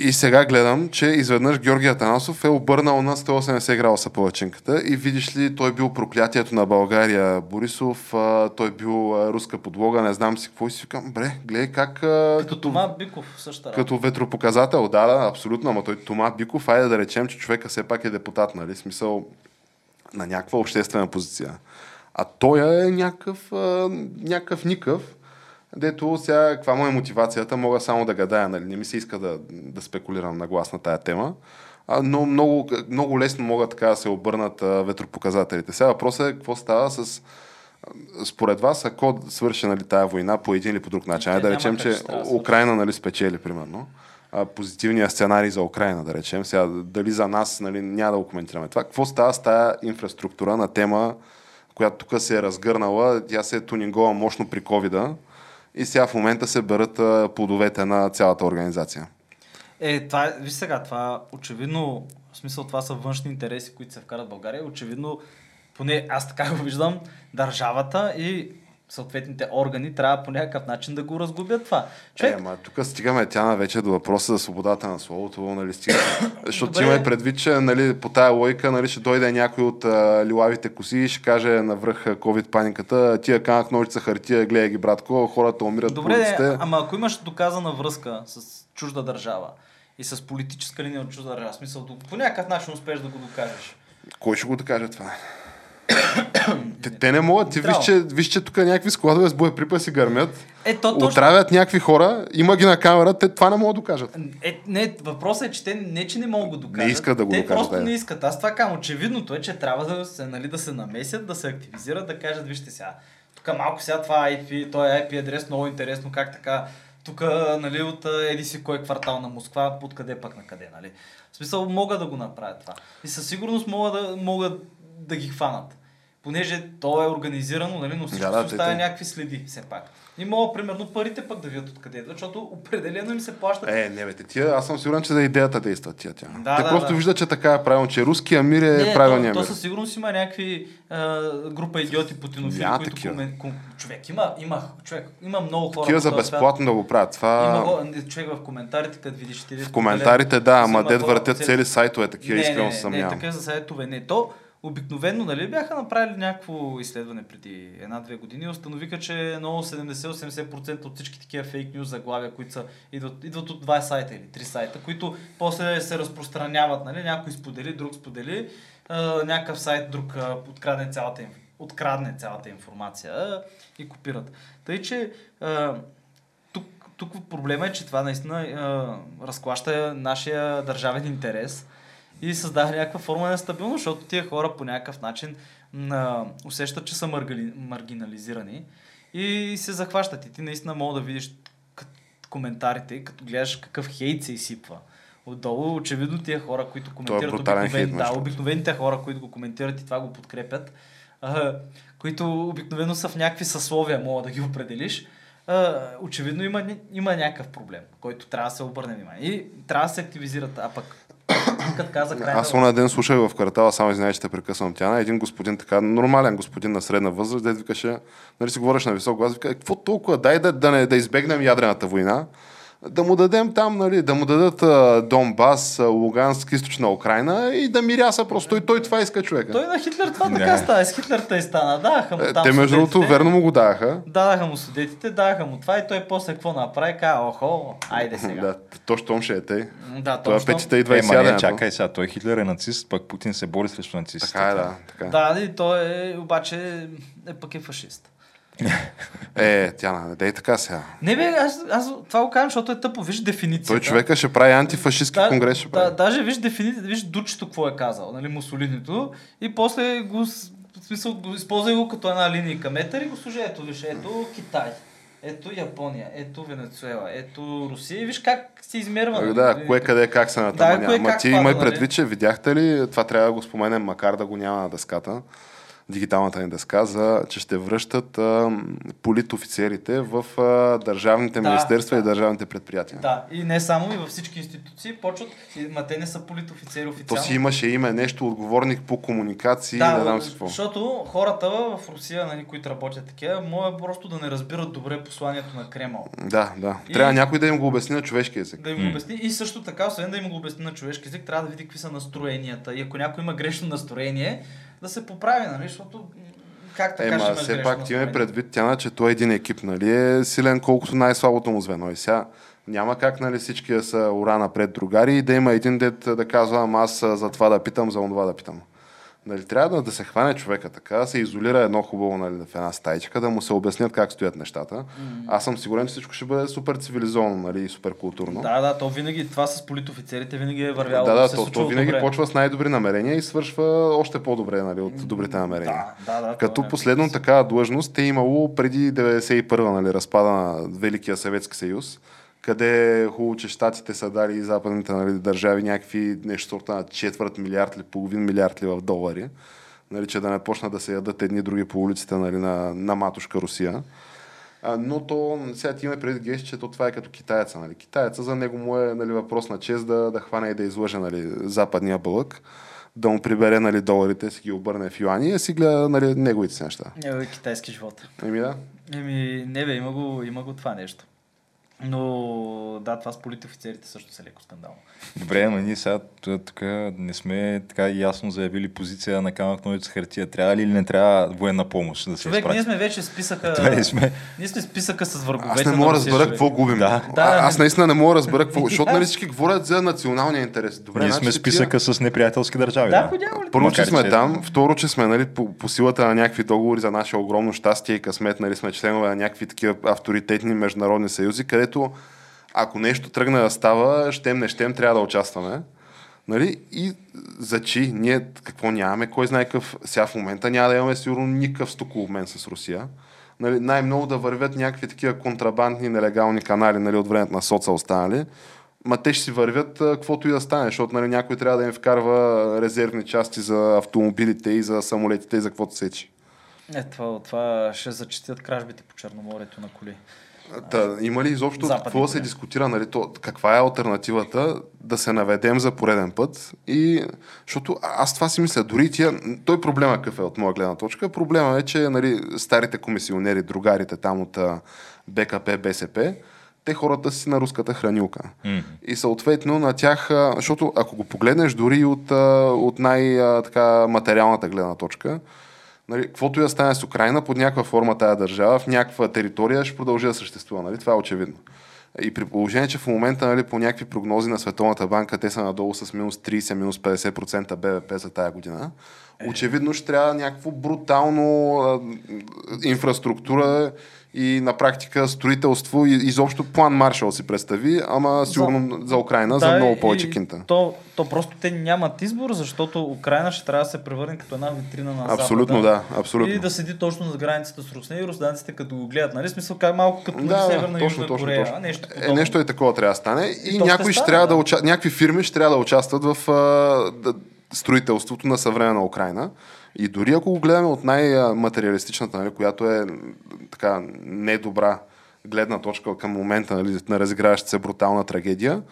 И сега гледам, че изведнъж Георги Атанасов е обърнал на 180 градуса палачинката и видиш ли, той бил проклятието на България. Борисов, той бил руска подлога, не знам си какво и си викам, бре, гледай как а, Като Тома Биков същата работа. като ветропоказател, да, да, абсолютно, ама той Тома Биков, айде да речем, че човека все пак е депутат, нали, смисъл на някаква обществена позиция. А той е някакъв, някакъв никъв, дето сега, каква му е мотивацията, мога само да гадая, нали, не ми се иска да, да спекулирам на глас на тая тема, а, но много, много лесно могат така да се обърнат а, ветропоказателите. Сега въпросът е какво става с според вас, ако свърши нали, тая война по един или по друг начин, Те айде да речем, че. Украина нали, спечели, примерно, а, позитивния сценарий за Украина, да речем, сега дали за нас, нали, няма да го коментираме това. Какво става с тая инфраструктура на тема, която тук се е разгърнала, тя се е тунингова мощно при ковида и сега в момента се берат плодовете на цялата организация. Е, това е, виж сега, това очевидно, в смисъл това са външни интереси, които се вкарат в България. Очевидно, поне аз така го виждам, държавата и съответните органи трябва по някакъв начин да го разгубят това. Човек, Е, ма тук стигаме тяна вече до въпроса за свободата на словото, нали, стига. Защото Добре. има и предвид, че нали, по тая лойка нали, ще дойде някой от а, лилавите коси и ще каже навръх COVID паниката, тия канах ножица хартия, гледай ги, братко, хората умират Добре, по улиците. ама ако имаш доказана връзка с чужда държава и с политическа линия от чужда държава, смисъл, по някакъв начин успееш да го докажеш. Кой ще го докаже това? Те, те не могат. Ти виж, че, виж, че тук някакви складове с боеприпаси гърмят, Е, то точно... отравят някакви хора, има ги на камера, те това не могат да докажат. Е, не, въпросът е, че те не, че не могат да докажат. Не искат да го те докажат, просто да. не искат. Аз това казвам. Очевидното е, че трябва да се, нали, да се намесят, да се активизират, да кажат, вижте сега, тук малко сега това IP, този IP адрес много интересно, как така, тук, нали, от еди си кой квартал на Москва, откъде пък на къде, нали. В смисъл, могат да го направят това. И със сигурност могат да, могат да ги хванат. Понеже то е организирано, нали, но всичко Да, да, оставя те- някакви следи, все пак. И могат, примерно, парите пък да видят откъде идват, защото определено им се плащат Е, не бе, тия, аз съм сигурен, че за идеята действат тия тя. Да, те да, просто да. виждат, че така е правилно, че руския мир е Не, правилният то, мир. то със сигурност има някакви а, група идиоти Няма които такива. комен... ком... човек, има, има, човек, има много хора. Такива по за безплатно да го правят. Това... Има не, човек в коментарите, като видиш ти. В коментарите, да, ама дед въртят по цели сайтове, такива искрено съм не, не, такива за сайтове не. То обикновено, нали, бяха направили някакво изследване преди една-две години и установиха, че много 70-80% от всички такива фейк нюз заглавия, които са, идват, идват от два сайта или три сайта, които после се разпространяват, нали, някой сподели, друг сподели, някакъв сайт, друг открадне цялата, открадне цялата информация и копират. Тъй, че тук, тук проблема е, че това наистина разклаща нашия държавен интерес и създава някаква форма на нестабилност, защото тия хора по някакъв начин м, усещат, че са маргали, маргинализирани и се захващат. И ти наистина мога да видиш коментарите, като гледаш какъв хейт се изсипва. Отдолу, очевидно тия хора, които коментират, брутален обикновен, хейт, да, обикновените хора, които го коментират и това го подкрепят, а, които обикновено са в някакви съсловия, мога да ги определиш, а, очевидно има, има някакъв проблем, който трябва да се обърне внимание. И трябва да се активизират, а пък като каза крайна... Аз оня ден слушах в квартала, само извинявай, че те прекъсвам. Тя, един господин така, нормален господин на средна възраст, дед викаше, нали си говориш на висок глас, вика, «Е, какво толкова, дай да, да, не, да избегнем ядрената война, да му дадем там, нали, да му дадат а, Донбас, а, Луганск, източна Украина и да миряса просто. Той, той това иска човека. Той на Хитлер това така Не. става. С Хитлер тъй стана. Даха му Е, там Те между другото верно му го даваха. Дадаха му судетите, дадаха му това и той после какво направи? Каза, охо, айде сега. Да, то щом ще е тъй. да Той е точно. петите и Е, ма не, сядането. чакай сега, той Хитлер е нацист, пък Путин се бори срещу нацистите. Така е, да. Така. Да, и той е, обаче е пък е фашист. Е, тя не дей така сега. Не бе, аз, аз това го казвам, защото е тъпо. Виж дефиницията. Той човека ще прави антифашистски Да, конгрес. Ще да, прави. даже виж дефиницията, виж дучето какво е казал, нали, Мусолинито, и после го, в смисъл, го използвай го като една линейка метър и го служи, ето виж, ето Китай, ето Япония, ето Венецуела, ето Русия и виж как се измерва. Е, нали, Да, кое къде как се натаманя. кое Ама ти имай нали? предвид, че видяхте ли, това трябва да го споменем, макар да го няма на дъската. Дигиталната ни дъска, за, че ще връщат а, политофицерите в а, държавните Да, министерства да. и държавните предприятия. Да, и не само, и във всички институции почват, и, ма те не са политофицери То официално. си имаше име нещо, отговорник по комуникации, да, не знам си какво. защото хората в Русия, нали, които работят такива, може просто да не разбират добре посланието на Кремъл. Да, да. И- Трябва някой да им го обясни на човешки език. Да им го обясни. И също така, освен да им го обясни на човешки език, трябва да види какви са настроенията. И ако някой има грешно настроение, да се поправи, нали? Защото как така ще Ема, имаш все грешно пак ти ме настроение? предвид, Тяна, че той е един екип, нали, е силен колкото най-слабото му звено. И сега няма как, нали, всички да са ура напред другари и да има един дет да казва, ама аз за това да питам, за това да питам. Нали, трябва да, да се хване човека така, да се изолира едно хубаво нали, в една стайчка, да му се обяснят как стоят нещата. Аз съм сигурен, че всичко ще бъде супер цивилизовано нали, и супер културно. Да, да, то винаги, това с политофицерите винаги е вървяло. да, да то, то винаги добре. почва с най-добри намерения и свършва още по-добре нали, от добрите намерения. Да, да, да. Като е последно някакво- такава длъжност е имало преди 91-а, нали, разпада на Великия Съветски съюз, къде е хубаво, че щатите са дали и западните нали, държави някакви нещо сорта на четвърт милиард или половин милиард ли в долари, нали, че да не почнат да се ядат едни други по улиците нали, на, на матушка Русия. А, но то, сега ти имаме преди гест, че то това е като китаеца. Нали. Китаеца за него му е нали, въпрос на чест да, да хване и да излъже нали, западния бълък, да му прибере нали, доларите, си ги обърне в юани и си гледа нали, неговите неща. Бе, китайски живот. Еми да. Еми, не бе, има го, има го това нещо. Но да, това с политофицерите също са леко скандално. Добре, ама ние сега тук не сме така ясно заявили позиция на камък ножица хартия. Трябва ли или не трябва военна помощ да се Човек, изпрати? ние сме вече списъка... Добре, сме. Ние сме списъка с враговете Аз не мога да разбера какво губим. Да. Да, а, аз не- наистина не мога да разбера какво, защото нали всички говорят за националния интерес. Добре, Ние значи сме тия- списъка с неприятелски държави. Да, Да? Първо, че сме там, второ, че сме нали, по, по силата на някакви договори за наше огромно щастие и късмет, нали, сме членове на някакви такива авторитетни международни съюзи, където ако нещо тръгне да става, щем не щем, трябва да участваме. Нали? И за чи, ние какво нямаме, кой знае какъв, сега в момента няма да имаме сигурно никакъв стокообмен с Русия. Нали, най-много да вървят някакви такива контрабандни, нелегални канали нали, от времето на соца останали. Ма те ще си вървят каквото и да стане, защото нали, някой трябва да им вкарва резервни части за автомобилите и за самолетите и за каквото сечи. Е, това, това ще зачистят кражбите по Черноморието на коли. Та, има ли изобщо Западни какво да се дискутира? Нали, то, каква е альтернативата да се наведем за пореден път? И, защото а- аз това си мисля, дори тия, той проблема какъв е от моя гледна точка. Проблема е, че нали, старите комисионери, другарите там от БКП, БСП, те хората си на руската хранилка. М. И съответно на тях, защото ако го погледнеш дори от, от най-материалната гледна точка, нали, каквото и да стане с Украина, под някаква форма тая държава, в някаква територия ще продължи да съществува. Нали? Това е очевидно. И при положение, че в момента нали, по някакви прогнози на Световната банка те са надолу с минус 30, минус 50% БВП за тая година, очевидно ще трябва някакво брутално а, инфраструктура и на практика строителство и изобщо план Маршал си представи, ама сигурно за Украина за много повече кинта. То, то просто те нямат избор, защото Украина ще трябва да се превърне като една витрина на Абсолютно Запада. да, абсолютно. И да седи точно на границата с Русия и руснаците като го гледат. Нали? Смисъл, как малко като Да, Северна точно, Южна точно, Корея. точно. Нещо, Е, нещо е такова трябва да стане. И, И то ще ще трябва да, да. уча... някакви фирми ще трябва да участват в а, да, строителството на съвременна Украина. И дори ако го гледаме от най-материалистичната, нали, която е така недобра гледна точка към момента нали, на разиграваща се брутална трагедия,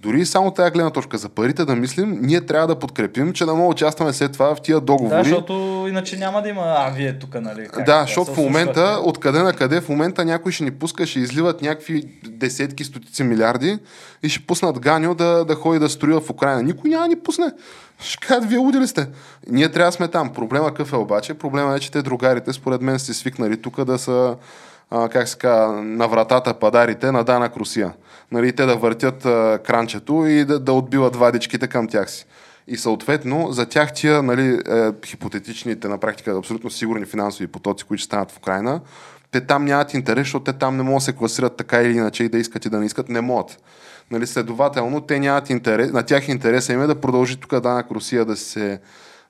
дори само тази гледна точка за парите да мислим, ние трябва да подкрепим, че да мога участваме след това в тия договори. Да, защото иначе няма да има, а вие тук, нали? как Да, защото в момента, откъде на къде, в момента някой ще ни пуска, ще изливат някакви десетки, стотици милиарди и ще пуснат Ганьо да, да ходи да строи в Украина. Никой няма да ни пусне. Ще кажат, вие удили сте. Ние трябва да сме там. Проблема какъв е обаче? Проблема е, че те другарите, според мен, са свикнали тук да са как се на вратата падарите на данък Русия. Нали, те да въртят а, кранчето и да, да отбиват вадичките към тях си. И съответно, за тях тия нали, е, хипотетичните, на практика абсолютно сигурни финансови потоци, които станат в Украина, те там нямат интерес, защото те там не могат да се класират така или иначе и да искат и да не искат, не могат. Нали, следователно, те нямат интерес, на тях интереса им е да продължи тук данък Русия да се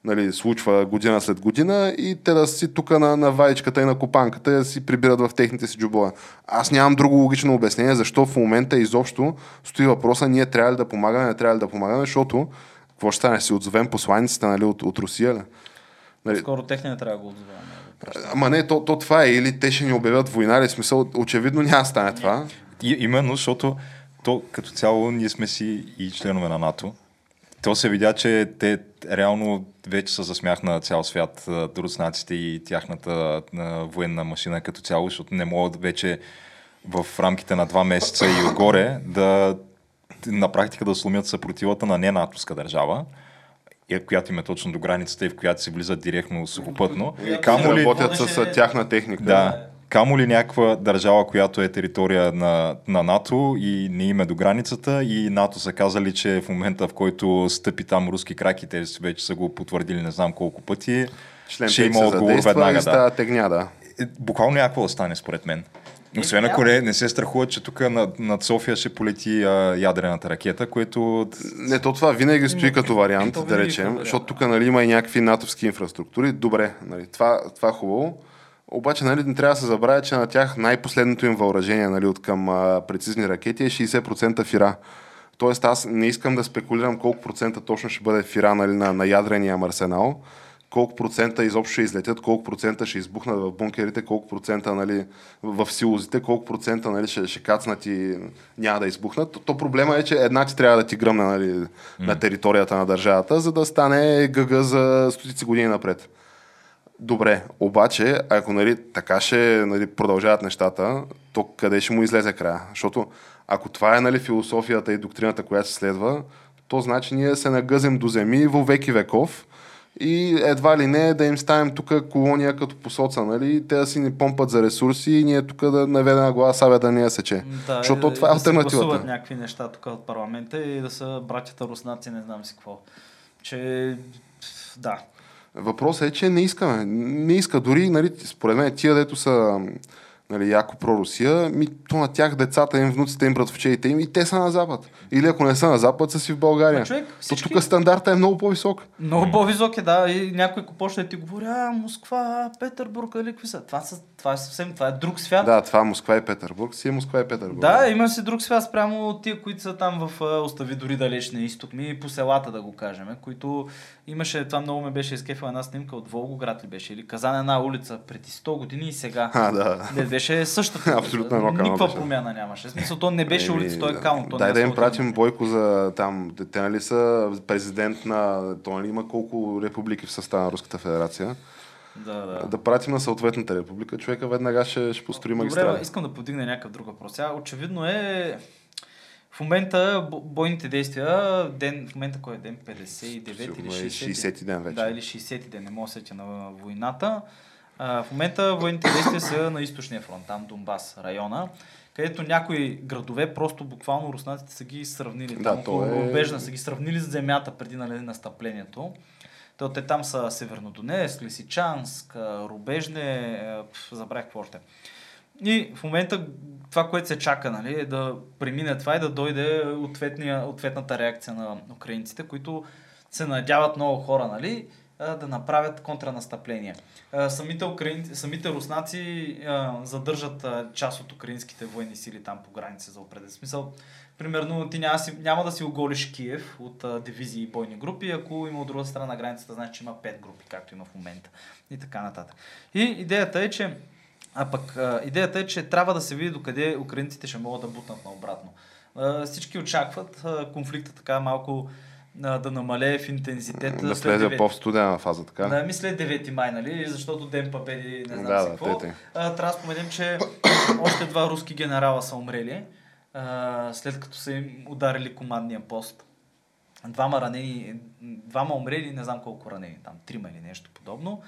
нали, случва година след година и те да си тук на, на ваечката и на копанката и да си прибират в техните си джобове. Аз нямам друго логично обяснение, защо в момента изобщо стои въпроса, ние трябва ли да помагаме, не трябва ли да помагаме, защото какво ще стане, си отзовем посланиците нали, от, от Русия ли? Нали, Скоро техния не трябва да го отзоваваме. Ама не, то, то това е. Или те ще ни обявят война, или смисъл, очевидно няма да стане това. И, именно, защото то като цяло ние сме си и членове на НАТО. То се видя, че те реално вече са за смях на цял свят, руснаците и тяхната военна машина като цяло, защото не могат вече в рамките на два месеца и отгоре да на практика да сломят съпротивата на не-натовска държава, и- която им е точно до границата и в която се влизат директно сухопътно. Която Камо ли, Работят с тяхна техника. да, камо ли някаква държава, която е територия на, на НАТО и не им е до границата и НАТО са казали, че в момента в който стъпи там руски крак и те вече са го потвърдили не знам колко пъти, Член ще 5 има отговор веднага. Да. тегня, да. Е, Буквално някакво да стане според мен. Освен ако не, не се страхуват, че тук над, над София ще полети а, ядрената ракета, което... Не, то това винаги стои като вариант, да речем, защото тук нали, има и някакви натовски инфраструктури. Добре, нали, това, това е хубаво. Обаче нали, не трябва да се забравя, че на тях най-последното им въоръжение нали, от към а, прецизни ракети е 60% фира. Тоест аз не искам да спекулирам колко процента точно ще бъде фира нали, на, на ядрения арсенал, колко процента изобщо ще излетят, колко процента ще избухнат в бункерите, колко процента нали, в силозите, колко процента нали, ще, ще кацнат и няма да избухнат. То, то проблема е, че една ти трябва да ти гръмне нали, mm. на територията на държавата, за да стане ГГ за стотици години напред. Добре, обаче, ако нали, така ще нали, продължават нещата, то къде ще му излезе края? Защото ако това е нали, философията и доктрината, която се следва, то значи ние се нагъзем до земи во веки веков и едва ли не да им ставим тук колония като посоца, нали? Те да си ни помпат за ресурси и ние тук да наведем глава сабя да ни я сече. Да, Защото и това е да альтернативата. някакви неща тук от парламента и да са братята руснаци, не знам си какво. Че, да. Въпросът е, че не искаме. Не иска дори, нали, според мен, тия, дето са нали, яко про-Русия, ми, то на тях децата им, внуците им, братовчеите им, и те са на Запад. Или ако не са на Запад, са си в България. Ма, човек, То всички- тук стандарта е много по-висок. Много по-висок е, да. И някой ако почне да ти говори, а, Москва, Петербург, или какви са. Това, са, това е съвсем, това е друг свят. Да, това Москва и Петербург си е Москва и Петербург. Да, има си друг свят спрямо от тия, които са там в а, остави дори далечния изток ми, по селата да го кажем, които имаше, това много ме беше изкефила една снимка от Волгоград ли беше, или Казан една улица преди 100 години и сега. А, да. Не беше същата. Абсолютно едно Никаква беше. промяна нямаше. Смисъл, то не беше улица, той е кално. то Дай не да е им пратим Бойко за там. Те нали са президент на... То нали има колко републики в състава на Руската федерация. Да, да. Да пратим на съответната република. Човека веднага ще, ще построи Добре, магистрали. бе, искам да подигна някакъв друг въпрос. Сега, очевидно е, в момента бо- бойните действия, ден, в момента кой е ден? 59 или Сигурно е 60? 60 ден вече. Да, или 60 ден, не мога да сетя на войната. А, в момента военните действия са на източния фронт, там Донбас района, където някои градове просто буквално руснаците са ги сравнили. Да, там около е- Рубежна са ги сравнили с земята преди нали, настъплението. То, те там са Севернодонецк, Лисичанск, Рубежне, забравих какво още. И в момента това, което се чака, нали, е да премине това и да дойде ответната реакция на украинците, които се надяват много хора, нали, да направят контранастъпление. Самите, украинци, самите руснаци задържат част от украинските военни сили там по граница за определен смисъл. Примерно ти няма, си, няма да си оголиш Киев от а, дивизии и бойни групи, ако има от друга страна на границата, значи има 5 групи, както има в момента. И така нататък. И идеята е, че а пък а, идеята е, че трябва да се види докъде украинците ще могат да бутнат наобратно. А, всички очакват а, конфликта така малко а, да намалее в интензитет. Да влезе 9 по-студена фаза, така. Да, ми след 9 май, нали? Защото Ден победи, не знам Да, си да, какво. тете. А, трябва да споменем, че още два руски генерала са умрели, а, след като са им ударили командния пост. Двама ранени, двама умрели, не знам колко ранени, там трима или нещо подобно.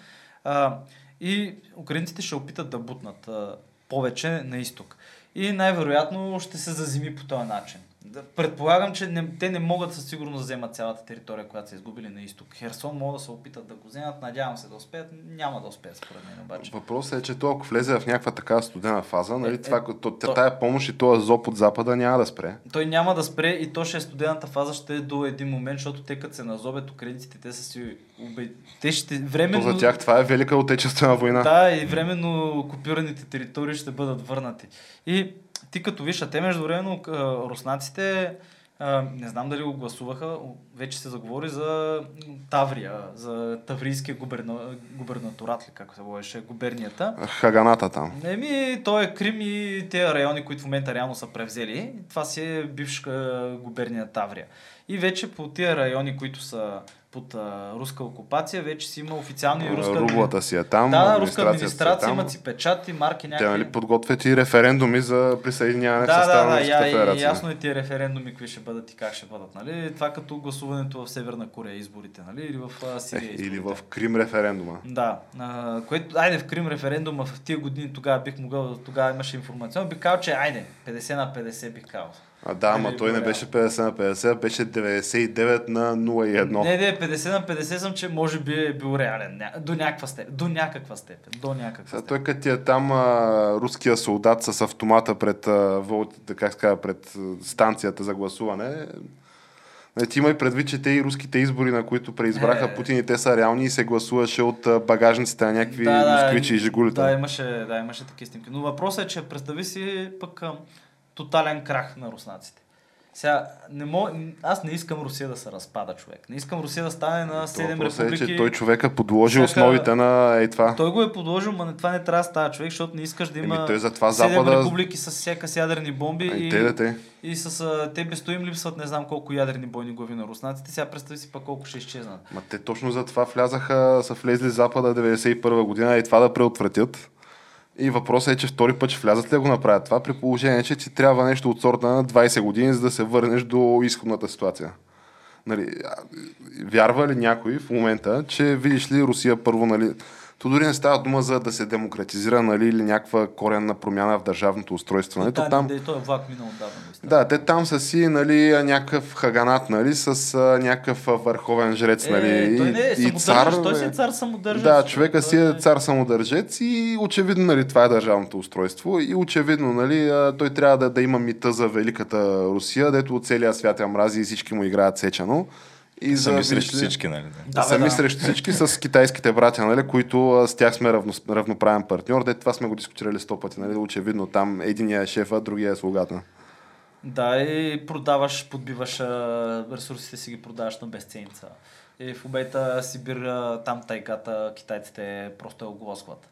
А, и украинците ще опитат да бутнат а, повече на изток. И най-вероятно ще се заземи по този начин. Да, Предполагам, че не, те не могат със сигурност да вземат цялата територия, която са изгубили на изток. Херсон могат да се опитат да го вземат, надявам се да успеят, няма да успеят според мен обаче. Въпросът е, че то ако влезе в някаква така студена фаза, нали, Е, е, това, то, то- тая помощ и този зоб от запада няма да спре. Той няма да спре и то ще е студената фаза, ще е до един момент, защото те като се назобят украинците, те са си убе... Те ще То временно... за тях това е Велика отечествена война. Да, и временно окупираните територии ще бъдат върнати. И ти като виж, а те междувременно руснаците А, не знам дали го гласуваха, вече се заговори за Таврия, за Таврийския губерна, губернаторат, ли, как се говореше, губернията. Хаганата там. Еми, той е Крим и тези райони, които в момента реално са превзели. Това си е бивша губерния Таврия. И вече по тия райони, които са под а, руска окупация, вече си има официални руска... Рублата си е там, Да, руска администрация, е там. имат си печати, марки, Те някакви... нали, подготвят и референдуми за присъединяване в Да, състава да, на да, Руската я, и, федерация. ясно е тия референдуми, какви ще бъдат и как ще бъдат, нали? Това като гласуването в Северна Корея изборите, нали? Или в а, Сирия изборите. или в Крим референдума. Да, а, което, айде в Крим референдума в тия години тогава бих могъл, тогава имаше информация, бих казал, че айде, 50 на 50 бих казал. А, да, ама Или той не беше 50 на 50, беше 99 на 01. Не, не, 50 на 50 съм, че може би е бил реален. До някаква степен. До някаква степен. До някаква Сега степен. той като е там а, руския солдат с автомата пред, а, как казва, пред станцията за гласуване, не, ти има и предвид, че те и руските избори, на които преизбраха Е. Путин и те са реални и се гласуваше от багажниците на някакви москвичи и жигулите. Да, имаше, да, имаше такива снимки. Но въпросът е, че представи си пък тотален крах на руснаците. Сега, не мог, аз не искам Русия да се разпада, човек. Не искам Русия да стане на 7 Въпросът е, републики. че той човека подложи Всяка- основите на ей това. Той го е подложил, но не, това не трябва да става човек, защото не искаш да има Еми, той затова 7 Запада- републики с всяка с ядрени бомби Ай, и, те, да, те. и с а, те без им липсват не знам колко ядрени бойни глави на руснаците. Сега представи си пък колко ще изчезнат. Ма те точно за това влязаха, са влезли Запада 91 година и това да преотвратят. И въпросът е, че втори път ще влязат ли да го направят това, при положение, че ти трябва нещо от сорта на 20 години, за да се върнеш до изходната ситуация. Нали, вярва ли някой в момента, че видиш ли Русия първо, нали, то дори не става дума за да се демократизира, нали, или някаква коренна промяна в държавното устройство. Нали, Да, там, не, той е влак минал отдавна. да, те там са си нали, някакъв хаганат, нали, с а, някакъв върховен жрец, нали, Е, той не е и, и цар. той си бе. е цар самодържащ. Да, човека си Той е цар самодържец и очевидно нали, това е държавното устройство и очевидно нали, той трябва да, да има мита за великата Русия, дето от целия свят я мрази и всички му играят сечено. И за, Сами срещу всички, нали? Да. Сами да. срещу всички с китайските братя, нали, които с тях сме равно, равноправен партньор. Де, това сме го дискутирали сто пъти. Нали, очевидно там единия е шефа, другия е слугата. Да, и продаваш, подбиваш ресурсите си ги продаваш на безценица. И в момента Сибир, там тайгата, китайците просто я оглоскват.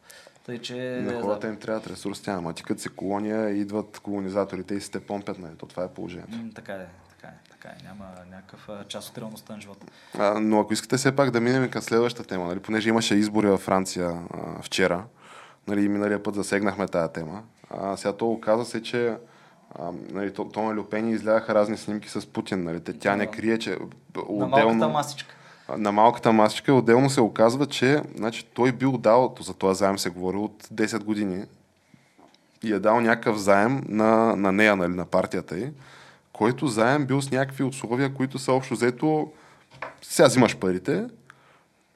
Тъй, че... На хората им трябват ресурси, ама ти като си колония, идват колонизаторите и си те помпят, нали? То това е положението. М, така е, така е. Няма някакъв част от реалността на живота. А, но ако искате все пак да минем към следващата тема, нали, понеже имаше избори във Франция а, вчера, нали, и миналия път засегнахме тази тема, а, сега то оказа се, че а, нали, то, Тома Люпени изляха разни снимки с Путин. Нали, те, тя не Да. крие, че На малката отделно, масичка. на малката масичка отделно се оказва, че значи, той бил дал, за този заем се говори от 10 години, и е дал някакъв заем на, на нея, нали, на партията й, който заем бил с някакви условия, които са общо взето сега взимаш парите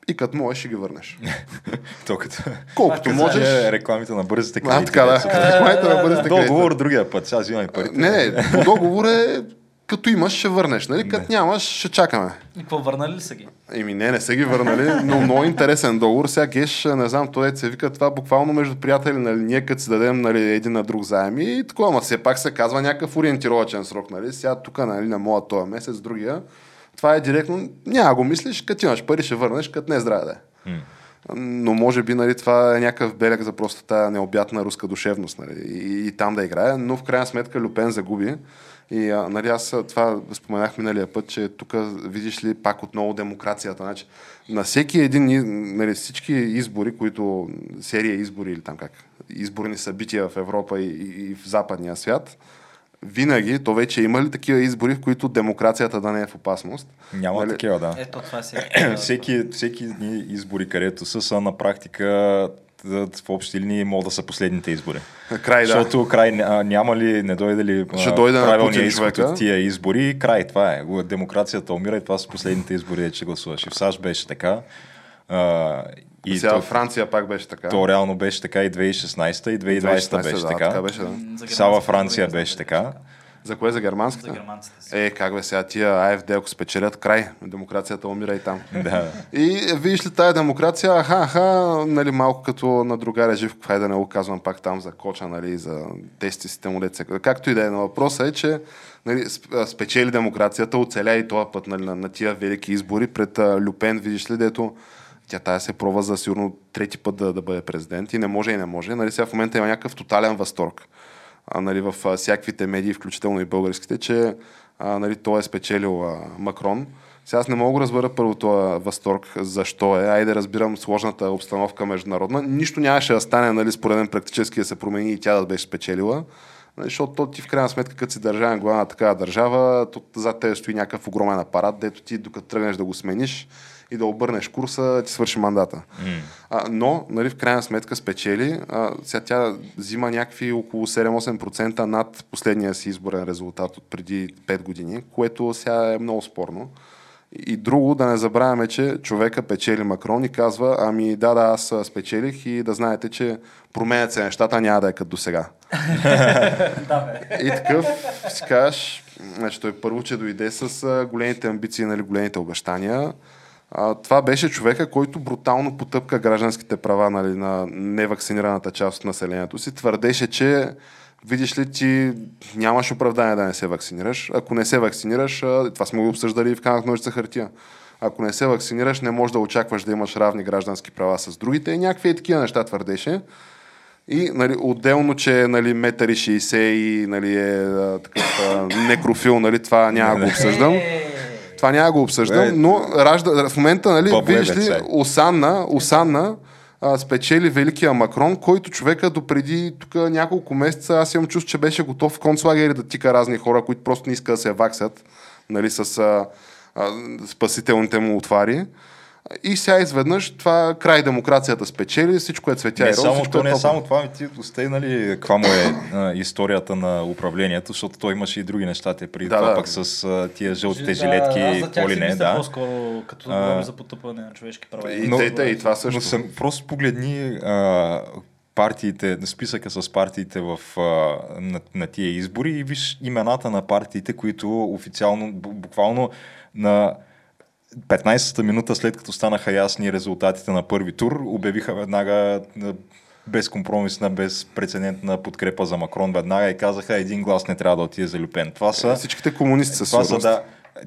и като можеш ще ги върнеш. То като... Колкото можеш. Е, рекламите на бързите А, кредити. така да. Рекламите на бързите кредити. Договор другия път, сега взимай парите. Не, не, по договор е като имаш, ще върнеш, нали? Като нямаш, ще чакаме. И какво върнали ли са ги? Еми не, не са ги върнали, но много интересен договор. Сега Геш, не знам, той се вика това буквално между приятели, нали, ние като си дадем нали, един на друг заем и такова, ама все пак се казва някакъв ориентировачен срок, нали? Сега тук, нали, на моя този месец, другия, това е директно, няма го мислиш, като имаш пари ще върнеш, като не здраве да е. Но може би нали, това е някакъв белег за просто тази необятна руска душевност нали, и, и там да играе, но в крайна сметка Люпен загуби. И а, нали, аз това споменах миналия път, че тук видиш ли пак отново демокрацията. Значи, на всеки един, нали, всички избори, които серия избори или там как, изборни събития в Европа и, и, и в западния свят, винаги, то вече има ли такива избори, в които демокрацията да не е в опасност? Няма Нали, такива, да. Ето това си. всеки, всеки дни избори, където са, са на практика в общи линии могат да са последните избори. Край, да. Защото край ня- няма ли, не дойде ли Ще дойде на правилния Путин изход от тия избори, край, това е. Демокрацията умира и това са последните избори, че гласуваш. И в САЩ беше така. А, и Сега то, Франция пак беше така. то реално беше така и 2016 и 2020 беше да, така. така беше, да. Сега във Франция избори, беше така. За кое? За германската? За германците си. Е, как бе сега тия АФД, ако спечелят край, демокрацията умира и там. Да. И видиш ли тая демокрация, аха, аха, нали, малко като на другаря Живков, хайде да не го казвам пак там за коча, нали, за тестисите му деца. Както и да е, на въпроса е, че нали, спечели демокрацията, оцеля и този път нали, на, на тия велики избори пред а, Люпен, видиш ли, дето тя тая се пробва за сигурно трети път да, да бъде президент и не може и не може. Нали, сега в момента има някакъв тотален възторг а, нали, в а, всякаквите медии, включително и българските, че а, нали, той е спечелил а, Макрон. Сега аз не мога да разбера първо този възторг, защо е. Айде разбирам сложната обстановка международна. Нищо нямаше да стане, нали, според мен практически да се промени и тя да беше спечелила. Нали, защото то ти в крайна сметка, като си държавен глава на такава държава, зад тебе стои някакъв огромен апарат, дето ти докато тръгнеш да го смениш и да обърнеш курса, ти свърши мандата. А, но, нали, в крайна сметка спечели. А, сега тя взима някакви около 7-8% над последния си изборен резултат от преди 5 години, което сега е много спорно. И друго, да не забравяме, че човека печели Макрон и казва, ами да, да, аз спечелих и да знаете, че променят се нещата, няма да е като до сега. И такъв си кажеш, значи той първо, че дойде с големите амбиции, нали, големите обещания. А, това беше човека, който брутално потъпка гражданските права нали, на невакцинираната част от населението си. Твърдеше, че видиш ли ти нямаш оправдание да не се вакцинираш. Ако не се вакцинираш, това сме го обсъждали и в камък ножица хартия. Ако не се вакцинираш, не можеш да очакваш да имаш равни граждански права с другите. И някакви е такива неща твърдеше. И нали, отделно, че нали, метър и 60 и нали, е такъв некрофил, нали, това няма го обсъждам. Е, Това няма го обсъждам, Бе, но ражда, в момента, нали, Бабле, виждаш ли, Осанна, Осанна а, спечели великия Макрон, който човека до преди тук няколко месеца, аз имам чувство, че беше готов в концлагери да тика разни хора, които просто не искат да се ваксат, нали, с а, а, спасителните му отвари. И сега изведнъж това край демокрацията спечели, всичко е цветя Не и роз, само, всичко то е не е само това, ми ти остай, нали, каква му е а, историята на управлението, защото той имаше и други неща, те преди Да, това да. пък с а, тия жълтите да, жилетки, за тях коли не, да. по-скоро, като А, за потъпване на човешки права. И Но- те, и те, и това също. Но съм, просто погледни а, партиите, списъка с партиите в, а, на, на тия избори и виж имената на партиите, които официално, бу- буквално на 15-та минута след като станаха ясни резултатите на първи тур, обявиха веднага а, безкомпромисна, безпрецедентна подкрепа за Макрон веднага и казаха един глас не трябва да отиде за Люпен. Това са... Всичките комунисти със Това са, да,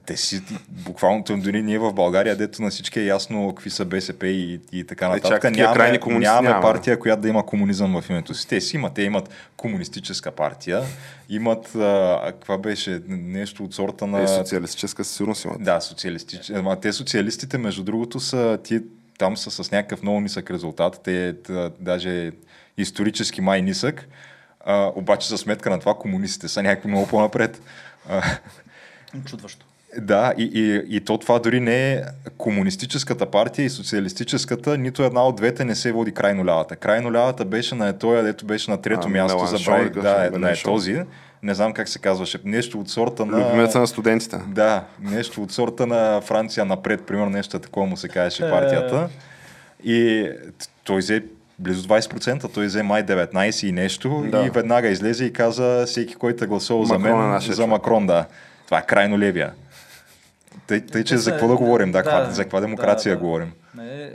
те си, буквално, дори ние в България, дето на всички е ясно какви са БСП и, и така Е, чак нататък. такива нямаме, крайни комунисти нямаме няма. партия, която да има комунизъм в името си. Те си имат, те имат комунистическа партия, имат, а, каква беше, нещо от сорта на... Е, социалистическа сигурност имат. Да, социалистични. Ама те социалистите, между другото, са ти, там са с някакъв много нисък резултат. Те т- даже исторически май нисък. А, обаче за сметка на това комунистите са някакви много по-напред. Чудващо. Да, и, и, и то това дори не е комунистическата партия и социалистическата, нито една от двете не се води крайно лявата. Крайно лявата беше на този, дето беше на трето А, място за какъв Да, е? на е този. Не знам как се казваше. Нещо от сорта на... Любимеца на студентите. Да, нещо от сорта на Франция напред, примерно нещо такова му се казваше Е. партията. И той взе близо 20%, той взе май 19 и нещо Да. и веднага излезе и каза всеки, който е гласувал за Макрон е мен, за човек. Макрон, да. Това е крайно левия. Тъй, тъй че за какво да говорим? Да, да, за каква демокрация да, да. говорим? Не,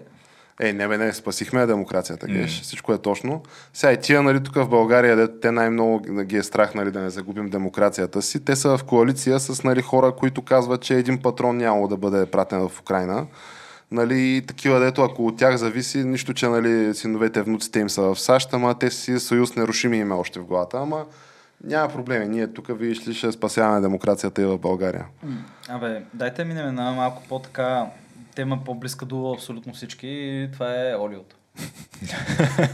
Е, не бе, не, спасихме демокрацията, М. геш. Всичко е точно. Сега и тия, нали, тук в България, де, те най-много ги е страх, нали, да не загубим демокрацията си. Те са в коалиция с, нали, хора, които казват, че един патрон нямало да бъде пратен в Украина. Нали, и такива, дето ако от тях зависи, нищо, че нали, синовете, внуците им са в САЩ, ама те си съюз нерушими има още в главата. Ама няма проблеми. Ние тук, видиш ли, ще спасяваме демокрацията и в България. Абе, дайте минем на малко по-така тема по-близка до абсолютно всички и това е олиото.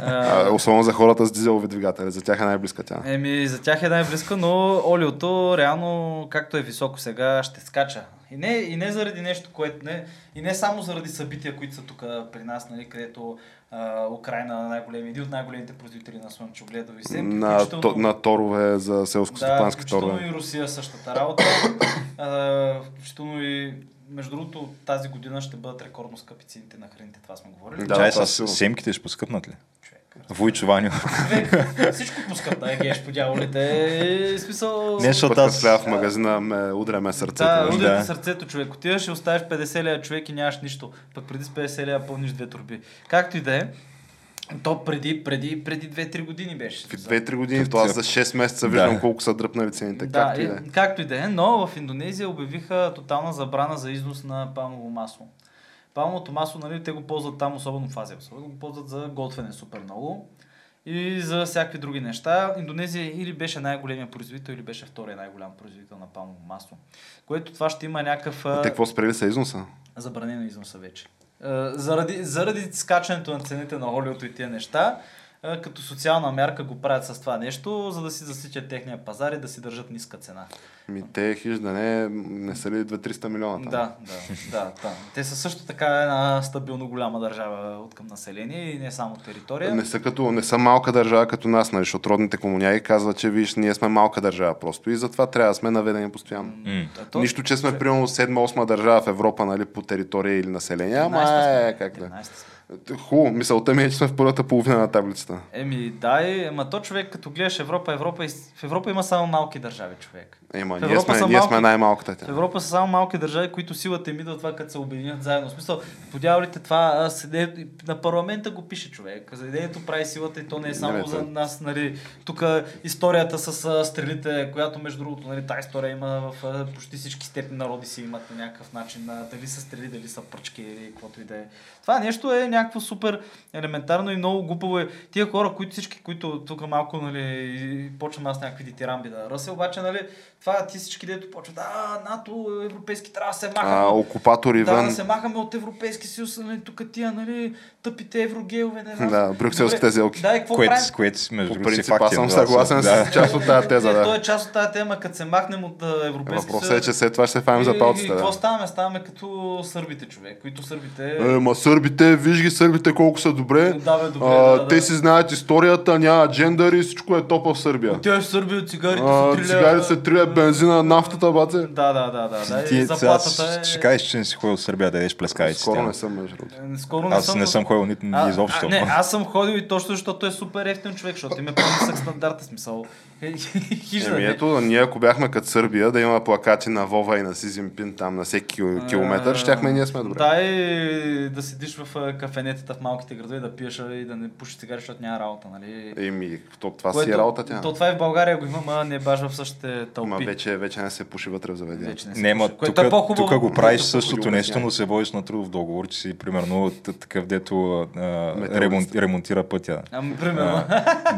А, особено за хората с дизелови двигатели. За тях е най-близка тя. Еми, за тях е най-близка, но олиото реално, както е високо сега, ще скача. И не, и не заради нещо, което не, и не само заради събития, които са тук при нас, нали, където а, Украина е най-големи, един от най-големите производители на слънчогледови семки. На, то, на торове за селско-стопански да, торове. и Русия същата работа. а, включително и между другото, тази година ще бъдат рекордно скъпи цените на храните, това сме говорили. Да, Чай това с семките ще поскъпнат ли? Войчо Ваню. Всичко пускат на егеш по дяволите. Е, Смисъл... Не, защото аз... аз... в магазина ме удряме сърцето. Да, Да, удря Да. сърцето човек. Отиваш и оставиш 50 лея човек и нямаш нищо. Пък преди с 50 лея пълниш две турби. Както и да е. То преди, преди, преди 2-3 години беше. В 2-3 години, то аз за 6 месеца виждам Да. колко са дръпнали цените. Да, както и да е. както и да е, но в Индонезия обявиха тотална забрана за износ на палмово масло. Палмовото масло, нали, те го ползват там, особено в Азия, особено го ползват за готвене супер много и за всякакви други неща. Индонезия или беше най-големия производител, или беше втория най-голям производител на палмово масло. Което това ще има някакъв а, Те какво спрели са износа? забранено износа вече. Заради, заради скачането на цените на олиото и тия неща, като социална мярка го правят с това нещо, за да си засичат техния пазар и да си държат ниска цена. Ми, те хиж да не, не са ли 2-300 милиона там? Да, да, да, да. Те са също така една стабилно голяма държава от към население и не само територия. Не са, като, не са малка държава като нас, нали, защото родните комуняги казват, че виж, ние сме малка държава просто и затова трябва да сме наведени постоянно. То- Нищо, че сме примерно 7-8 държава в Европа, нали, по територия или население, ама 13 сме. е, как да. 13 сме. Хубаво, мисълта ми е, че сме в първата половина на таблицата. Еми, да, ама то човек, като гледаш Европа, Европа, в Европа има само малки държави, човек. Ема, В ние Европа сме, ние сме най-малката В. Европа са само малки държави, които силата им идва това, като се обединят заедно. В смисъл, по дяволите това седе, на парламента го пише човек. Заведението прави силата и то не е само Не, бе, за нас. Нали, тук историята с а, стрелите, която между другото, нали, тази история има в а, почти всички степни народи си имат на някакъв начин. А, дали са стрели, дали са пръчки или каквото и да е. Това нещо е някакво супер елементарно и много глупаво е. Тия хора, които всички, които тук малко, нали, почвам аз някакви дитирамби да ръся, обаче, нали, това ти всички дето почват, а, НАТО, европейски, трябва да се махаме. А, окупатори да, вън. да се махаме от Европейски съюз, нали, тук тия, нали, тъпите еврогеове, не знам. Да, брюкселските зелки. Да, и какво Което, правим? с което сме По между си принцип, аз съм да, съгласен да. с част от тази теза. Е, Да. е част от тази тема, като се махнем от а, Европейски Въпросът е, че след това ще се фанем за палците. И, и какво ставаме? Ставаме като сърбите, човек, които сърбите... Е, ма сърбите, виж ги сърбите колко са добре. Да, бе, добре, а, да, да. Те си знаят историята, няма джендъри, всичко е топа в Сърбия. Тя е в Сърбия, цигарите А, са 3 цигарите се трия бензина, нафтата, баце. Да, да, да, да. да. Ти и заплатата е... ще кажеш, че не си ходил в Сърбия да ядеш плескавици. Скоро не съм между другото. Е, Скоро не Аз съм... не съм ходил нито А, изобщо. А, не, аз съм ходил и точно защото е супер ефтин човек, защото има по-нисък стандарт, смисъл. Еми не. ето, ние ако бяхме като Сърбия, да има плакати на Вова и на Сизимпин там на всеки кил- километър, щяхме и ние сме добре. Да, и да седиш в кафенетата в малките градове, да пиеш и да не пушиш цигари, защото няма работа, нали? Еми, то, това си е работа тя. То това и в България го има, ма не баш в същите тълпи. Ма вече, вече не се пуши вътре в заведение. Вече не Не, ма което е тук, тук го правиш Тук същото нещо, но се водиш на трудов договор, че си примерно такъв, дето ремонтира пътя. Ами, примерно.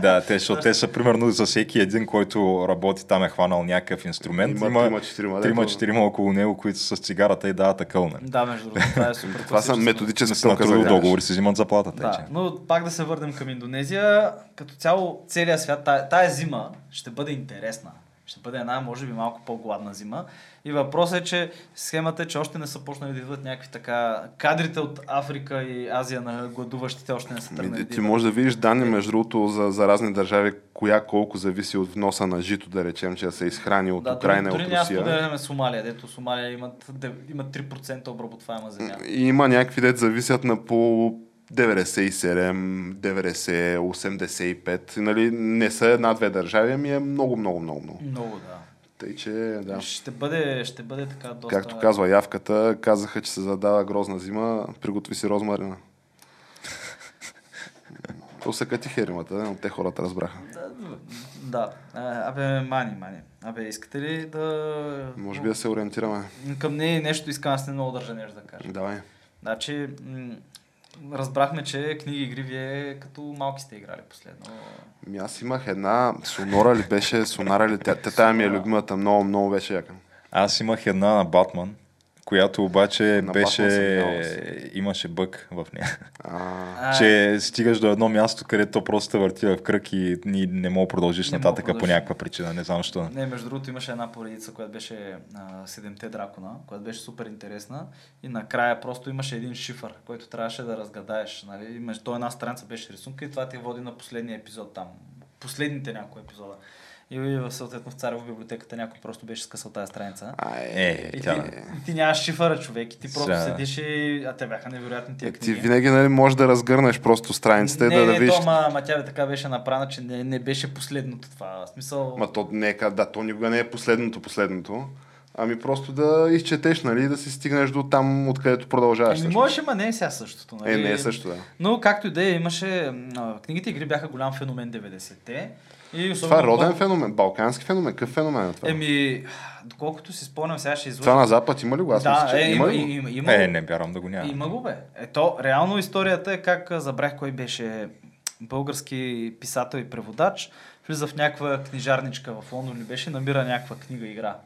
Да, те, защото те са примерно за всеки един, който работи там е хванал някакъв инструмент. Има Има трима-четирима, дето- трима-четирима около него, които са с цигарата и дават акъл. нали? да, между другото, това е супер. Това са методически На трудов договор си взимат заплатата. Да, но пак да се върнем към Индонезия. Като цяло, целият свят, тая, тая зима ще бъде интересна. Ще бъде една, може би, малко по-гладна зима. И въпросът е, че схемата е, че още не са почнали да идват някакви така... Кадрите от Африка и Азия на гладуващите още не са Ми, тръгнали. да Ти можеш да видиш данни, между другото, за, за разни държави, коя колко зависи от вноса на жито, да речем, че да се изхрани от да, Украина дори, от дори няма Русия. споделяме Сомалия, дето Сомалия имат, имат 3% обработваема земя. И има някакви дет зависят на по 97, 90, 85. Нали, не са една-две държави, ами е много, много, много, много. Много, да. Тъй, че, да. Ще бъде, ще бъде така доста... Както казва явката, казаха, че се задава грозна зима, приготви си розмарина. Усъкати херимата, но те хората разбраха. Да, да. Абе, мани, мани. Абе, искате ли да... Може би да се ориентираме. Към нея нещо искам, аз не много държа нещо да кажа. Давай. Значи, разбрахме, че книги игри вие като малки сте играли последно. Ми аз имах една сонора ли беше, сонара ли, тя, тя тая ми е любимата, много, много беше яка. Аз имах една на Батман, която обаче На беше... Имаше бък в нея. А, че стигаш до едно място, където то просто те върти в кръг и ни не мога да продължиш Не мога нататък да по някаква причина. Не знам защо. Не, между другото имаше една поредица, която беше а, Седемте дракона, която беше супер интересна и накрая просто имаше един шифър, който трябваше да разгадаеш. Нали? Имаш, то една страница беше рисунка и това ти води на последния епизод там. Последните няколко епизода. И в съответно в Царев библиотеката някой просто беше скъсал тази страница. Ай, Е, И ти, тя- и ти нямаш шифъра, човек, и ти просто Сега. седиш и... А те бяха невероятни тия Е, ти книги. винаги нали, можеш да разгърнеш просто страницата и не, да, да не, видиш. то, ма, ма тя така беше направена, че не, не беше последното това. В смисъл... Ма то не е, да, то никога не е последното последното. Ами просто да изчетеш, нали, и да си стигнеш до там, откъдето продължаваш. Всъщност. можеше, ма не е сега същото. Нали? Е, не е също, да. Но както и да е, имаше... а, Книгите игри бяха голям феномен 90-те. И особено Това е роден колко- феномен, балкански феномен. Какъв феномен е това? Еми, доколкото си спомням, сега ще излъжа. Това на Запад има ли го? Аз да, мисля, че е, има, има, ли го? има, има, Е, не вярвам да го няма. Има го, бе. Ето, реално историята е как забрах кой беше български писател и преводач. Влиза в някаква книжарничка в Лондон ли беше, намира някаква книга игра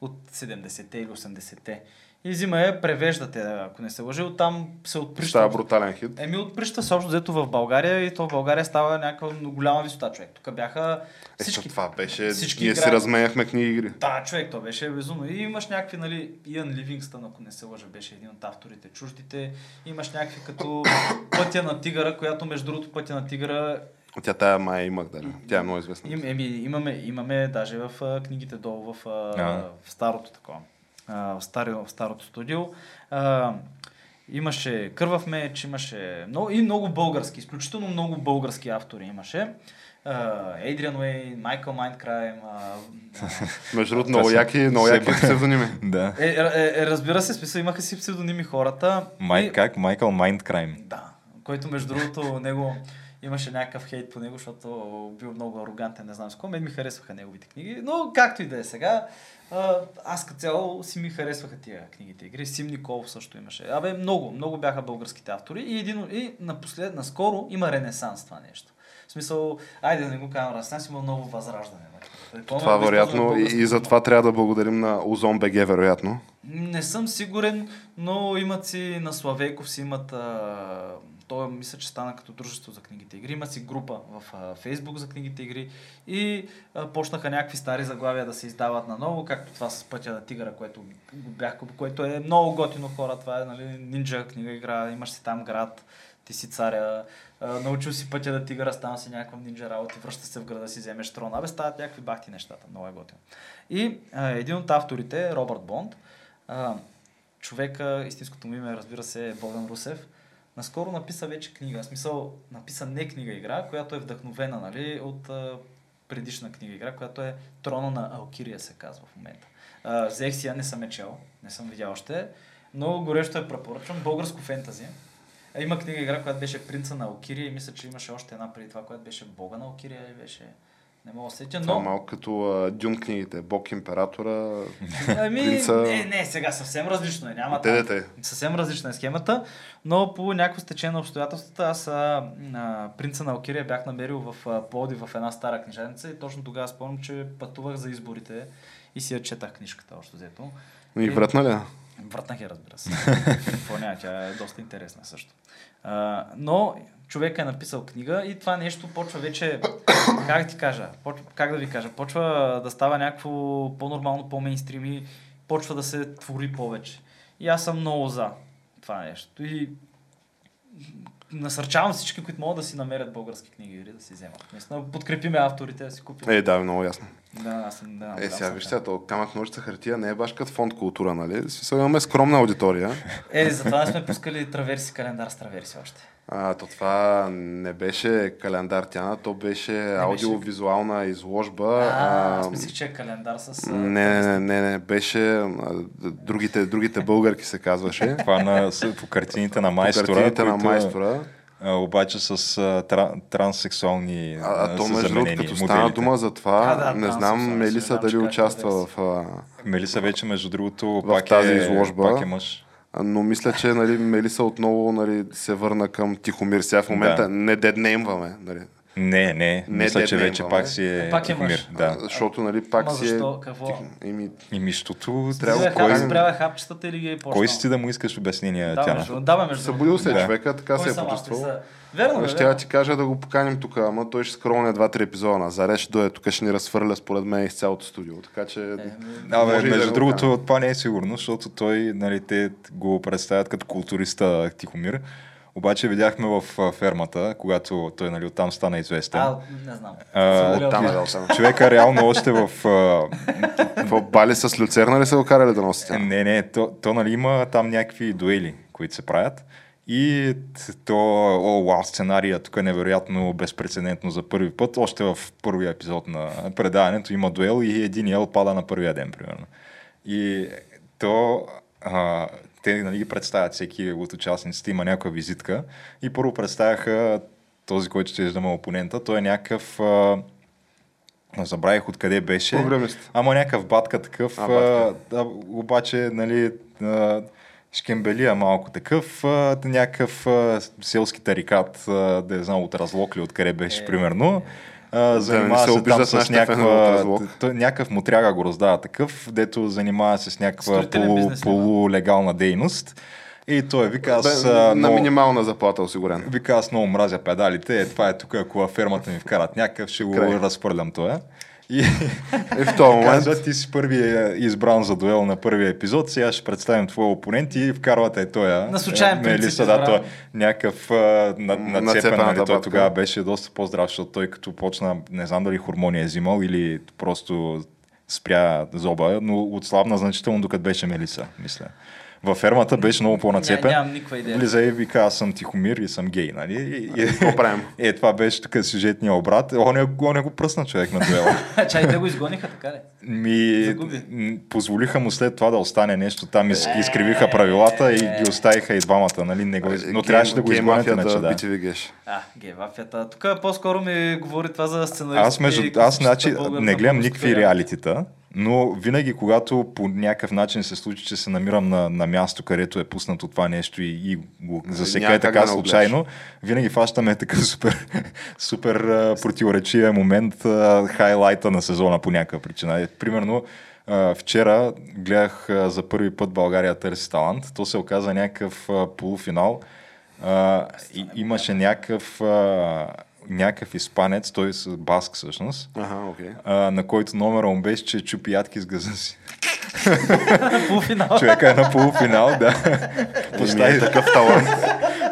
от 70-те или 80-те. И взима я, превеждате, ако не се лъжи, оттам се отприща. Става брутален хит. Еми отприща се общо взето в България и то в България става някаква голяма висота човек. Тук бяха Е, всички. то това беше... всички ние си играят. разменяхме книги игри. Да, човек, то беше безумно. И имаш някакви, нали, Иан Ливингстън, ако не се лъжа, беше един от авторите, чуждите. Имаш някакви като Пътя на тигъра, която между другото Пътя на тигъра Тя тая мая имах даже. Тя е много известна. им, еми, имаме, имаме даже в а, книгите долу в, а, в старото такова, в, стари, в старото студио. А, имаше Кървав меч, имаше много, и много български, изключително много български автори имаше. Ейдриан Уей, Майкъл Майндкрайм, Между другото, много яки, много яки псевдоними. Да. Е, е, е, разбира се, смисъл имаха си псевдоними хората. Май, И- как? Майкъл Майндкрайм. Да, който между другото него имаше някакъв хейт по него, защото бил много арогантен, не знам с кого. Мен ми харесваха неговите книги, но както и да е сега, аз като цяло си ми харесваха тия книгите игри. Сим Николов също имаше. Абе, много, много бяха българските автори и, един, и напослед, наскоро има ренесанс това нещо. В смисъл, айде да не го казвам ренесанс, има ново възраждане. нали? Това е безполезно вероятно и, и за това трябва да благодарим на Озон БГ, вероятно. Не съм сигурен, но имат си на Славейков си имат. А, той мисля, че стана като дружество за книгите игри. Има си група в Фейсбук за книгите игри и а, почнаха някакви стари заглавия да се издават наново, както това с пътя на тигъра, което, бях, което е много готино хора. Това е нали, нинджа книга игра, имаш си там град, ти си царя, а, научил си пътя на тигъра, стана си някаква нинджа работа, връща се в града си, вземеш трона. Абе, стават някакви бахти нещата, много е готино. И а, един от авторите, Робърт Бонд, а, човека, истинското му име, разбира се, е Богдан Русев, наскоро написа вече книга. В смисъл, написа не книга игра, която е вдъхновена нали, от а, предишна книга игра, която е Трона на Алкирия се казва в момента. А, взех си я, не съм е чел, не съм видял още, но горещо е препоръчвам. Българско фентази. Има книга игра, която беше Принца на Алкирия и мисля, че имаше още една преди това, която беше Бога на Алкирия или беше... Не мога да се сетя, Това е но... малко като а, Дюн книгите. Бог императора. Ами, Принца- не, не, сега съвсем различно е. Няма Те, там. Съвсем различна е схемата, но по някакво стечение на обстоятелствата аз а, а, принца на Алкирия бях намерил в а, Плоди в една стара книжарница и точно тогава спомням, че пътувах за изборите и си я четах книжката още взето. И вратна ли? Вратнах я, разбира се. Какво няма, тя е доста интересна също. А, но човек е написал книга и това нещо почва вече, как ти кажа, почва, как да ви кажа, почва да става някакво по-нормално, по-мейнстрим и почва да се твори повече. И аз съм много за това нещо. И насърчавам всички, които могат да си намерят български книги или да си вземат. Наистина, подкрепиме авторите да си купят. Е, да, много ясно. Да, аз съм, да, Е, сега съм виж фен. сега, то камък ножица хартия не е баш като фонд култура, нали? Смисъл имаме скромна аудитория. Е, затова сме пускали траверси календар с траверси още. А, то това не беше календар Тяна, то беше аудиовизуална изложба. А, а, аз мислих, че е календар с... не, не, не, не, не, беше другите, другите българки се казваше. Това на, по картините на По майстора. картините на майстора. А, обаче с а, тра, транссексуални А, а то между другото, като стана моделите. дума за това, А, да, не знам Мелиса дали участва е в... А, Мелиса вече, между другото, В пак тази е, изложба. Пак е мъж. Но мисля, че нали, Мелиса отново нали, се върна към Тихомир. Сега в момента Да. не деднеймваме. Нали, Не, не, Не мисля, че вече пак си е, Пак е мъж. Да. защото нали, пак си защо? е... Какво? Еми, И мищото, Трябва кой- спрява хапчетата или ги е кой си ти да му искаш обяснения, Да, Тяна? да, между събудил се Да. човека, така Кой се е почувствал. Верно, Ще я ти кажа да го поканим тук, ама той ще скролне два-три епизода назад, ще дойде тук, ще ни разфърля според мен из цялото студио. Така че... Е, Да, бе, Може и да между го другото, това не е сигурно, защото той, нали, те го представят като културиста Тихомир. Обаче видяхме в а, фермата, когато той нали, оттам стана известен. А, не знам. А, Оттам е. Човека реално още в... А, Какво бали с люцерна ли са го карали да носите? не, не, то, то нали, има там някакви дуели, които се правят. И то, о, вау, сценария тук е невероятно безпредседентно за първи път. Още в първия епизод на предаването има дуел и един ел пада на първия ден, примерно. И то, а, те нали, ги представят всеки от участниците, има някаква визитка и първо представяха този, който ще да опонента. Той е някакъв... А, забравих откъде беше. Програмист. Ама някакъв батка такъв, А, а, батка. да, обаче, нали, а, шкембелия малко такъв, а, някакъв а, селски тарикат, а, да не знам, от разлог ли, откъде беше, Е. примерно. А, занимава не се се, там с някаква, някакъв мутряга го раздава такъв, дето занимава се с някаква полу, да? полулегална дейност. И той вика, аз, Бе, а, на много- минимална заплата осигурен. Вика, аз много мразя педалите. Е, това е тук, ако фермата ми вкарат някакъв, ще го Край. разпърлям това. И И в този момент казва, ти си първият избран за дуел на първия епизод, сега ще представим твоя опонент и вкарвате той. На случайен принцип Мелиса, да, той е някакъв на, нацепен, нали, той тогава беше доста по-здрав, защото той като почна, не знам дали хормони е взимал или просто спря зоба, но отслабна значително докато беше Мелиса, мисля. Във фермата беше много по-нацепен. Ня- нямам никаква идея. Влиза и вика, аз съм тихомир и съм гей, нали? И, и, какво правим? е, това беше тук сюжетния обрат. Он е, он е го пръсна човек на дуела. Чай, те го изгониха, така ли? Ми, Загуби. позволиха му след това да остане нещо там, из, изкривиха правилата и ги оставиха и двамата, нали? Не го. Но Гей- трябваше да го гей изгонят мафията иначе, да. А, гейвафията. Тук по-скоро ми говори това за сценаристите. Аз, между, аз значи, не гледам никакви реалитита, но винаги, когато по някакъв начин се случи, че се намирам на, на място, където е пуснато това нещо и, и го засека Няма е така да случайно, винаги фащаме такъв супер, супер а, противоречивия момент, а, хайлайта на сезона по някаква причина. Е, Примерно, а, вчера гледах а, за първи път България търси талант. То се оказа някакъв а, полуфинал. А, и, имаше някакъв, а, някакъв испанец, той с баск всъщност, Аха, окей. а, на който номера му беше, че чупи ядки с газа си. Полуфинал. Човека е на полуфинал, да. Постави, Такъв талант.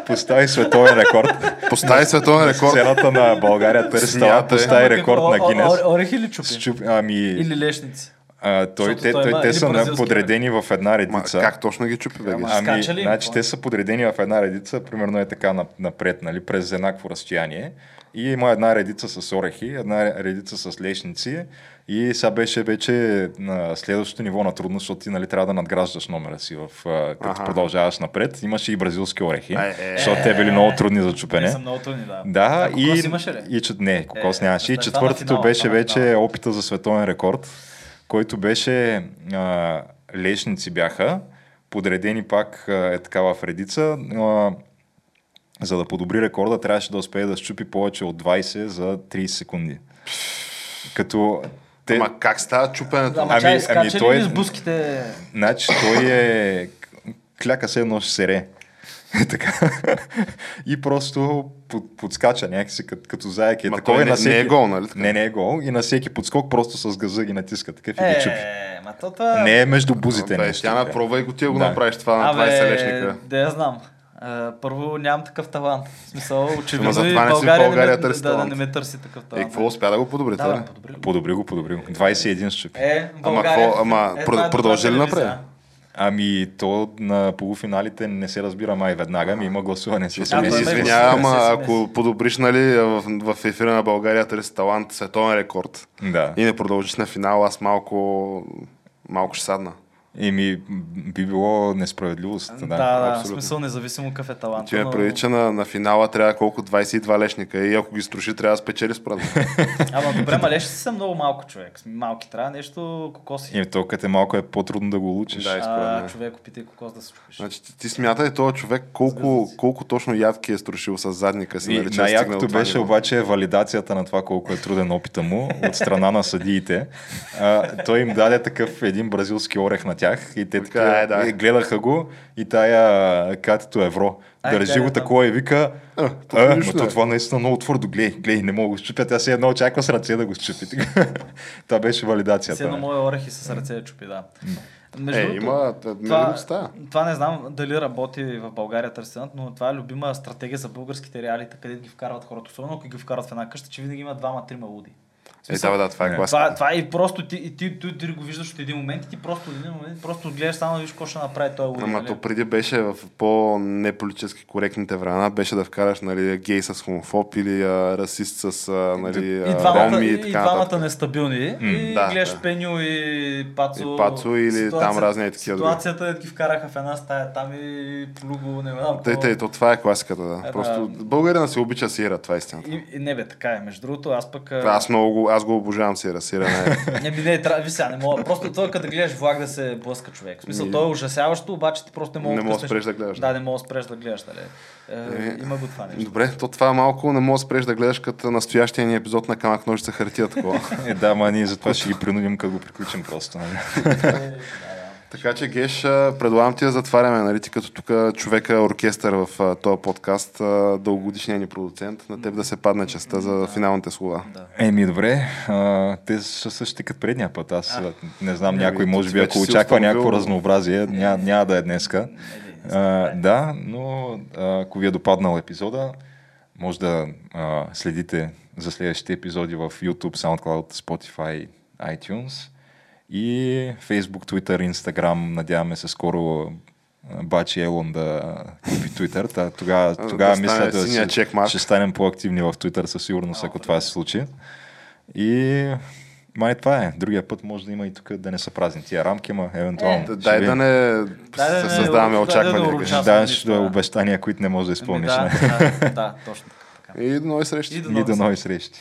постави световен рекорд. Постави световен рекорд. Сцената на България търси талант, постави рекорд на Гинес. Орехи ли чупи? Ами, Или лешници? А, той, те, той той, те са на- подредени в една Ма, редица. как точно ги чупи, бе? Ами, Скача ли им? значи, те са подредени в една редица, примерно е така на- напред, нали, през еднакво разстояние. И има една редица с орехи, една редица с лешници. И сега беше вече на следващото ниво на трудност, защото ти нали, трябва да надграждаш номера си, в, като Аха. продължаваш напред. Имаше и бразилски орехи, Е, е, защото те били много трудни за чупене. Са много трудни, да. Да, а, кокос и, имаше ли? и не, кокос Е, нямаше. И четвъртото беше вече опита за световен рекорд, който беше а, лешници бяха, подредени пак а, е така в редица. А, за да подобри рекорда, трябваше да успее да щупи повече от 20 за 30 секунди. Като те, Ама как става чупенето? Ама Ами- чай, ами скача той е- с буските? Значи той е кляка се едно ще сере. Така. и просто под, подскача някакси като, като заек. Е Ма такова той и не, на всеки... не е гол, нали? така? Не, не е гол. И на всеки подскок просто с газа ги натиска такъв и ги чупи. Е, ма то това... Не е между бузите Бе, нещо. тя направи го ти да го направиш това на 20 лешника. да я знам. А, първо нямам такъв талант. В смисъл, очевидно затова и не си в България, България не, ме, търси да, да, талант. не ме търси такъв И талант. какво успя да го подобри, Да, това подобри. го. Подобри го, подобри го. 21 щупи. Е, Ама България. какво- ама е, това е продължи ли напред? Ами то на полуфиналите не се разбира май веднага, ми има гласуване. Си А, Ми той се ме го извинявам, ако подобриш нали, в, в ефира на България търси талант, световен рекорд Да. и не продължиш на финал, аз малко, малко ще садна. Еми, би било несправедливост. Да, Да, да, в абсолютно. смисъл независимо какъв е талант. Ти ме прилича на, на финала трябва колко 22 лешника и ако ги струши трябва да спечели според мен. Ама добре, ма лешници са много малко човек. Малки трябва нещо кокоси. И то като е малко е по-трудно да го учиш. Да, А, човек опитай кокос да се чупиш. Значи, ти, ти смятай този човек колко, колко точно ядки е струшил с задника си. Нали, най-якото това беше обаче валидацията на това колко е труден опита му от страна на съдиите. А, той им даде такъв един бразилски орех на тях и те Така, така, е, да. е, гледаха го и тая катето евро. Ай, Държи тя го е такова и вика, А, а, нищо но е. това наистина много твърдо, глей, глей, не мога да го щупя, тя се едно очаква с ръце да го щупи. това беше валидацията. едно мое орехи с ръце да чупи, да. Между Е, другото, има, това, става. това не знам дали работи в България търсенът, но това е любима стратегия за българските реалита, където ги вкарват хората. Особено ако ги вкарват в една къща, че винаги има двама-трима луди. Е, да, да, това е класика. това, това е и просто ти, и ти, ти, ти, го виждаш от един момент и ти просто от един момент просто гледаш само да виж какво ще направи той луди. Ама нали? то преди беше в по-неполитически коректните времена, беше да вкараш нали, гей с хомофоб или а, расист с а, нали, и двамата, роми и, и и така двамата нестабилни. и да, гледаш да. Пеню и Пацо. И Пацо или там разни такива. Ситуацията да ги вкараха в една стая там и Плуго, не знам. Тъй, тъй, то това е класиката, да. Е, Просто да. българина се обича сира, това е истината. И, не бе, така е. Между другото, аз пък... Аз много го, аз го обожавам сира. Сира не е. Не, би, не, трябва, ви сега, не мога. Просто това като да гледаш влак да се блъска човек. В смисъл, Ми- то е ужасяващо, обаче ти просто не мога Не мога да къснеш- спреш да гледаш. Да, не мога да спреш да гледаш, нали? Е, Е, има го това нещо. Добре, то това малко не мога да спреш да гледаш като настоящия ни епизод на камък ножица хартия такова. Е, да, ма ние затова ще ги принудим, като го приключим просто. Нали? така че, Геш, а, предлагам ти да затваряме, нали, ти като тук човека е оркестър в а, този подкаст, а, дългогодишният ни продуцент, на теб да се падне частта за финалните слова. Да. Еми, добре. А, те са същите като предния път. Аз а, не знам, Не, някой може би, ако очаква установил- някакво разнообразие, няма, няма да е днеска. Не, не, А, да, но а, ако ви е допаднал епизода, може да а, следите за следващите епизоди в YouTube, SoundCloud, Spotify, iTunes и Facebook, Twitter, Instagram. Надяваме се скоро Бачи Елон да купи Twitter. Тогава, Да тогава стане мисля да чекмарк. ще станем по-активни в Twitter със сигурност, ако това се случи. И май това е. Другия път може да има и тук да не са празни тия рамки, ма евентуално. Е. ще Дай да не Дай да се не- създаваме да- да очаквания. Даваш нищо, да да. обещания, които не можеш да Ами изпълниш. да, да, да, точно така. И до нови срещи. И до нови срещи.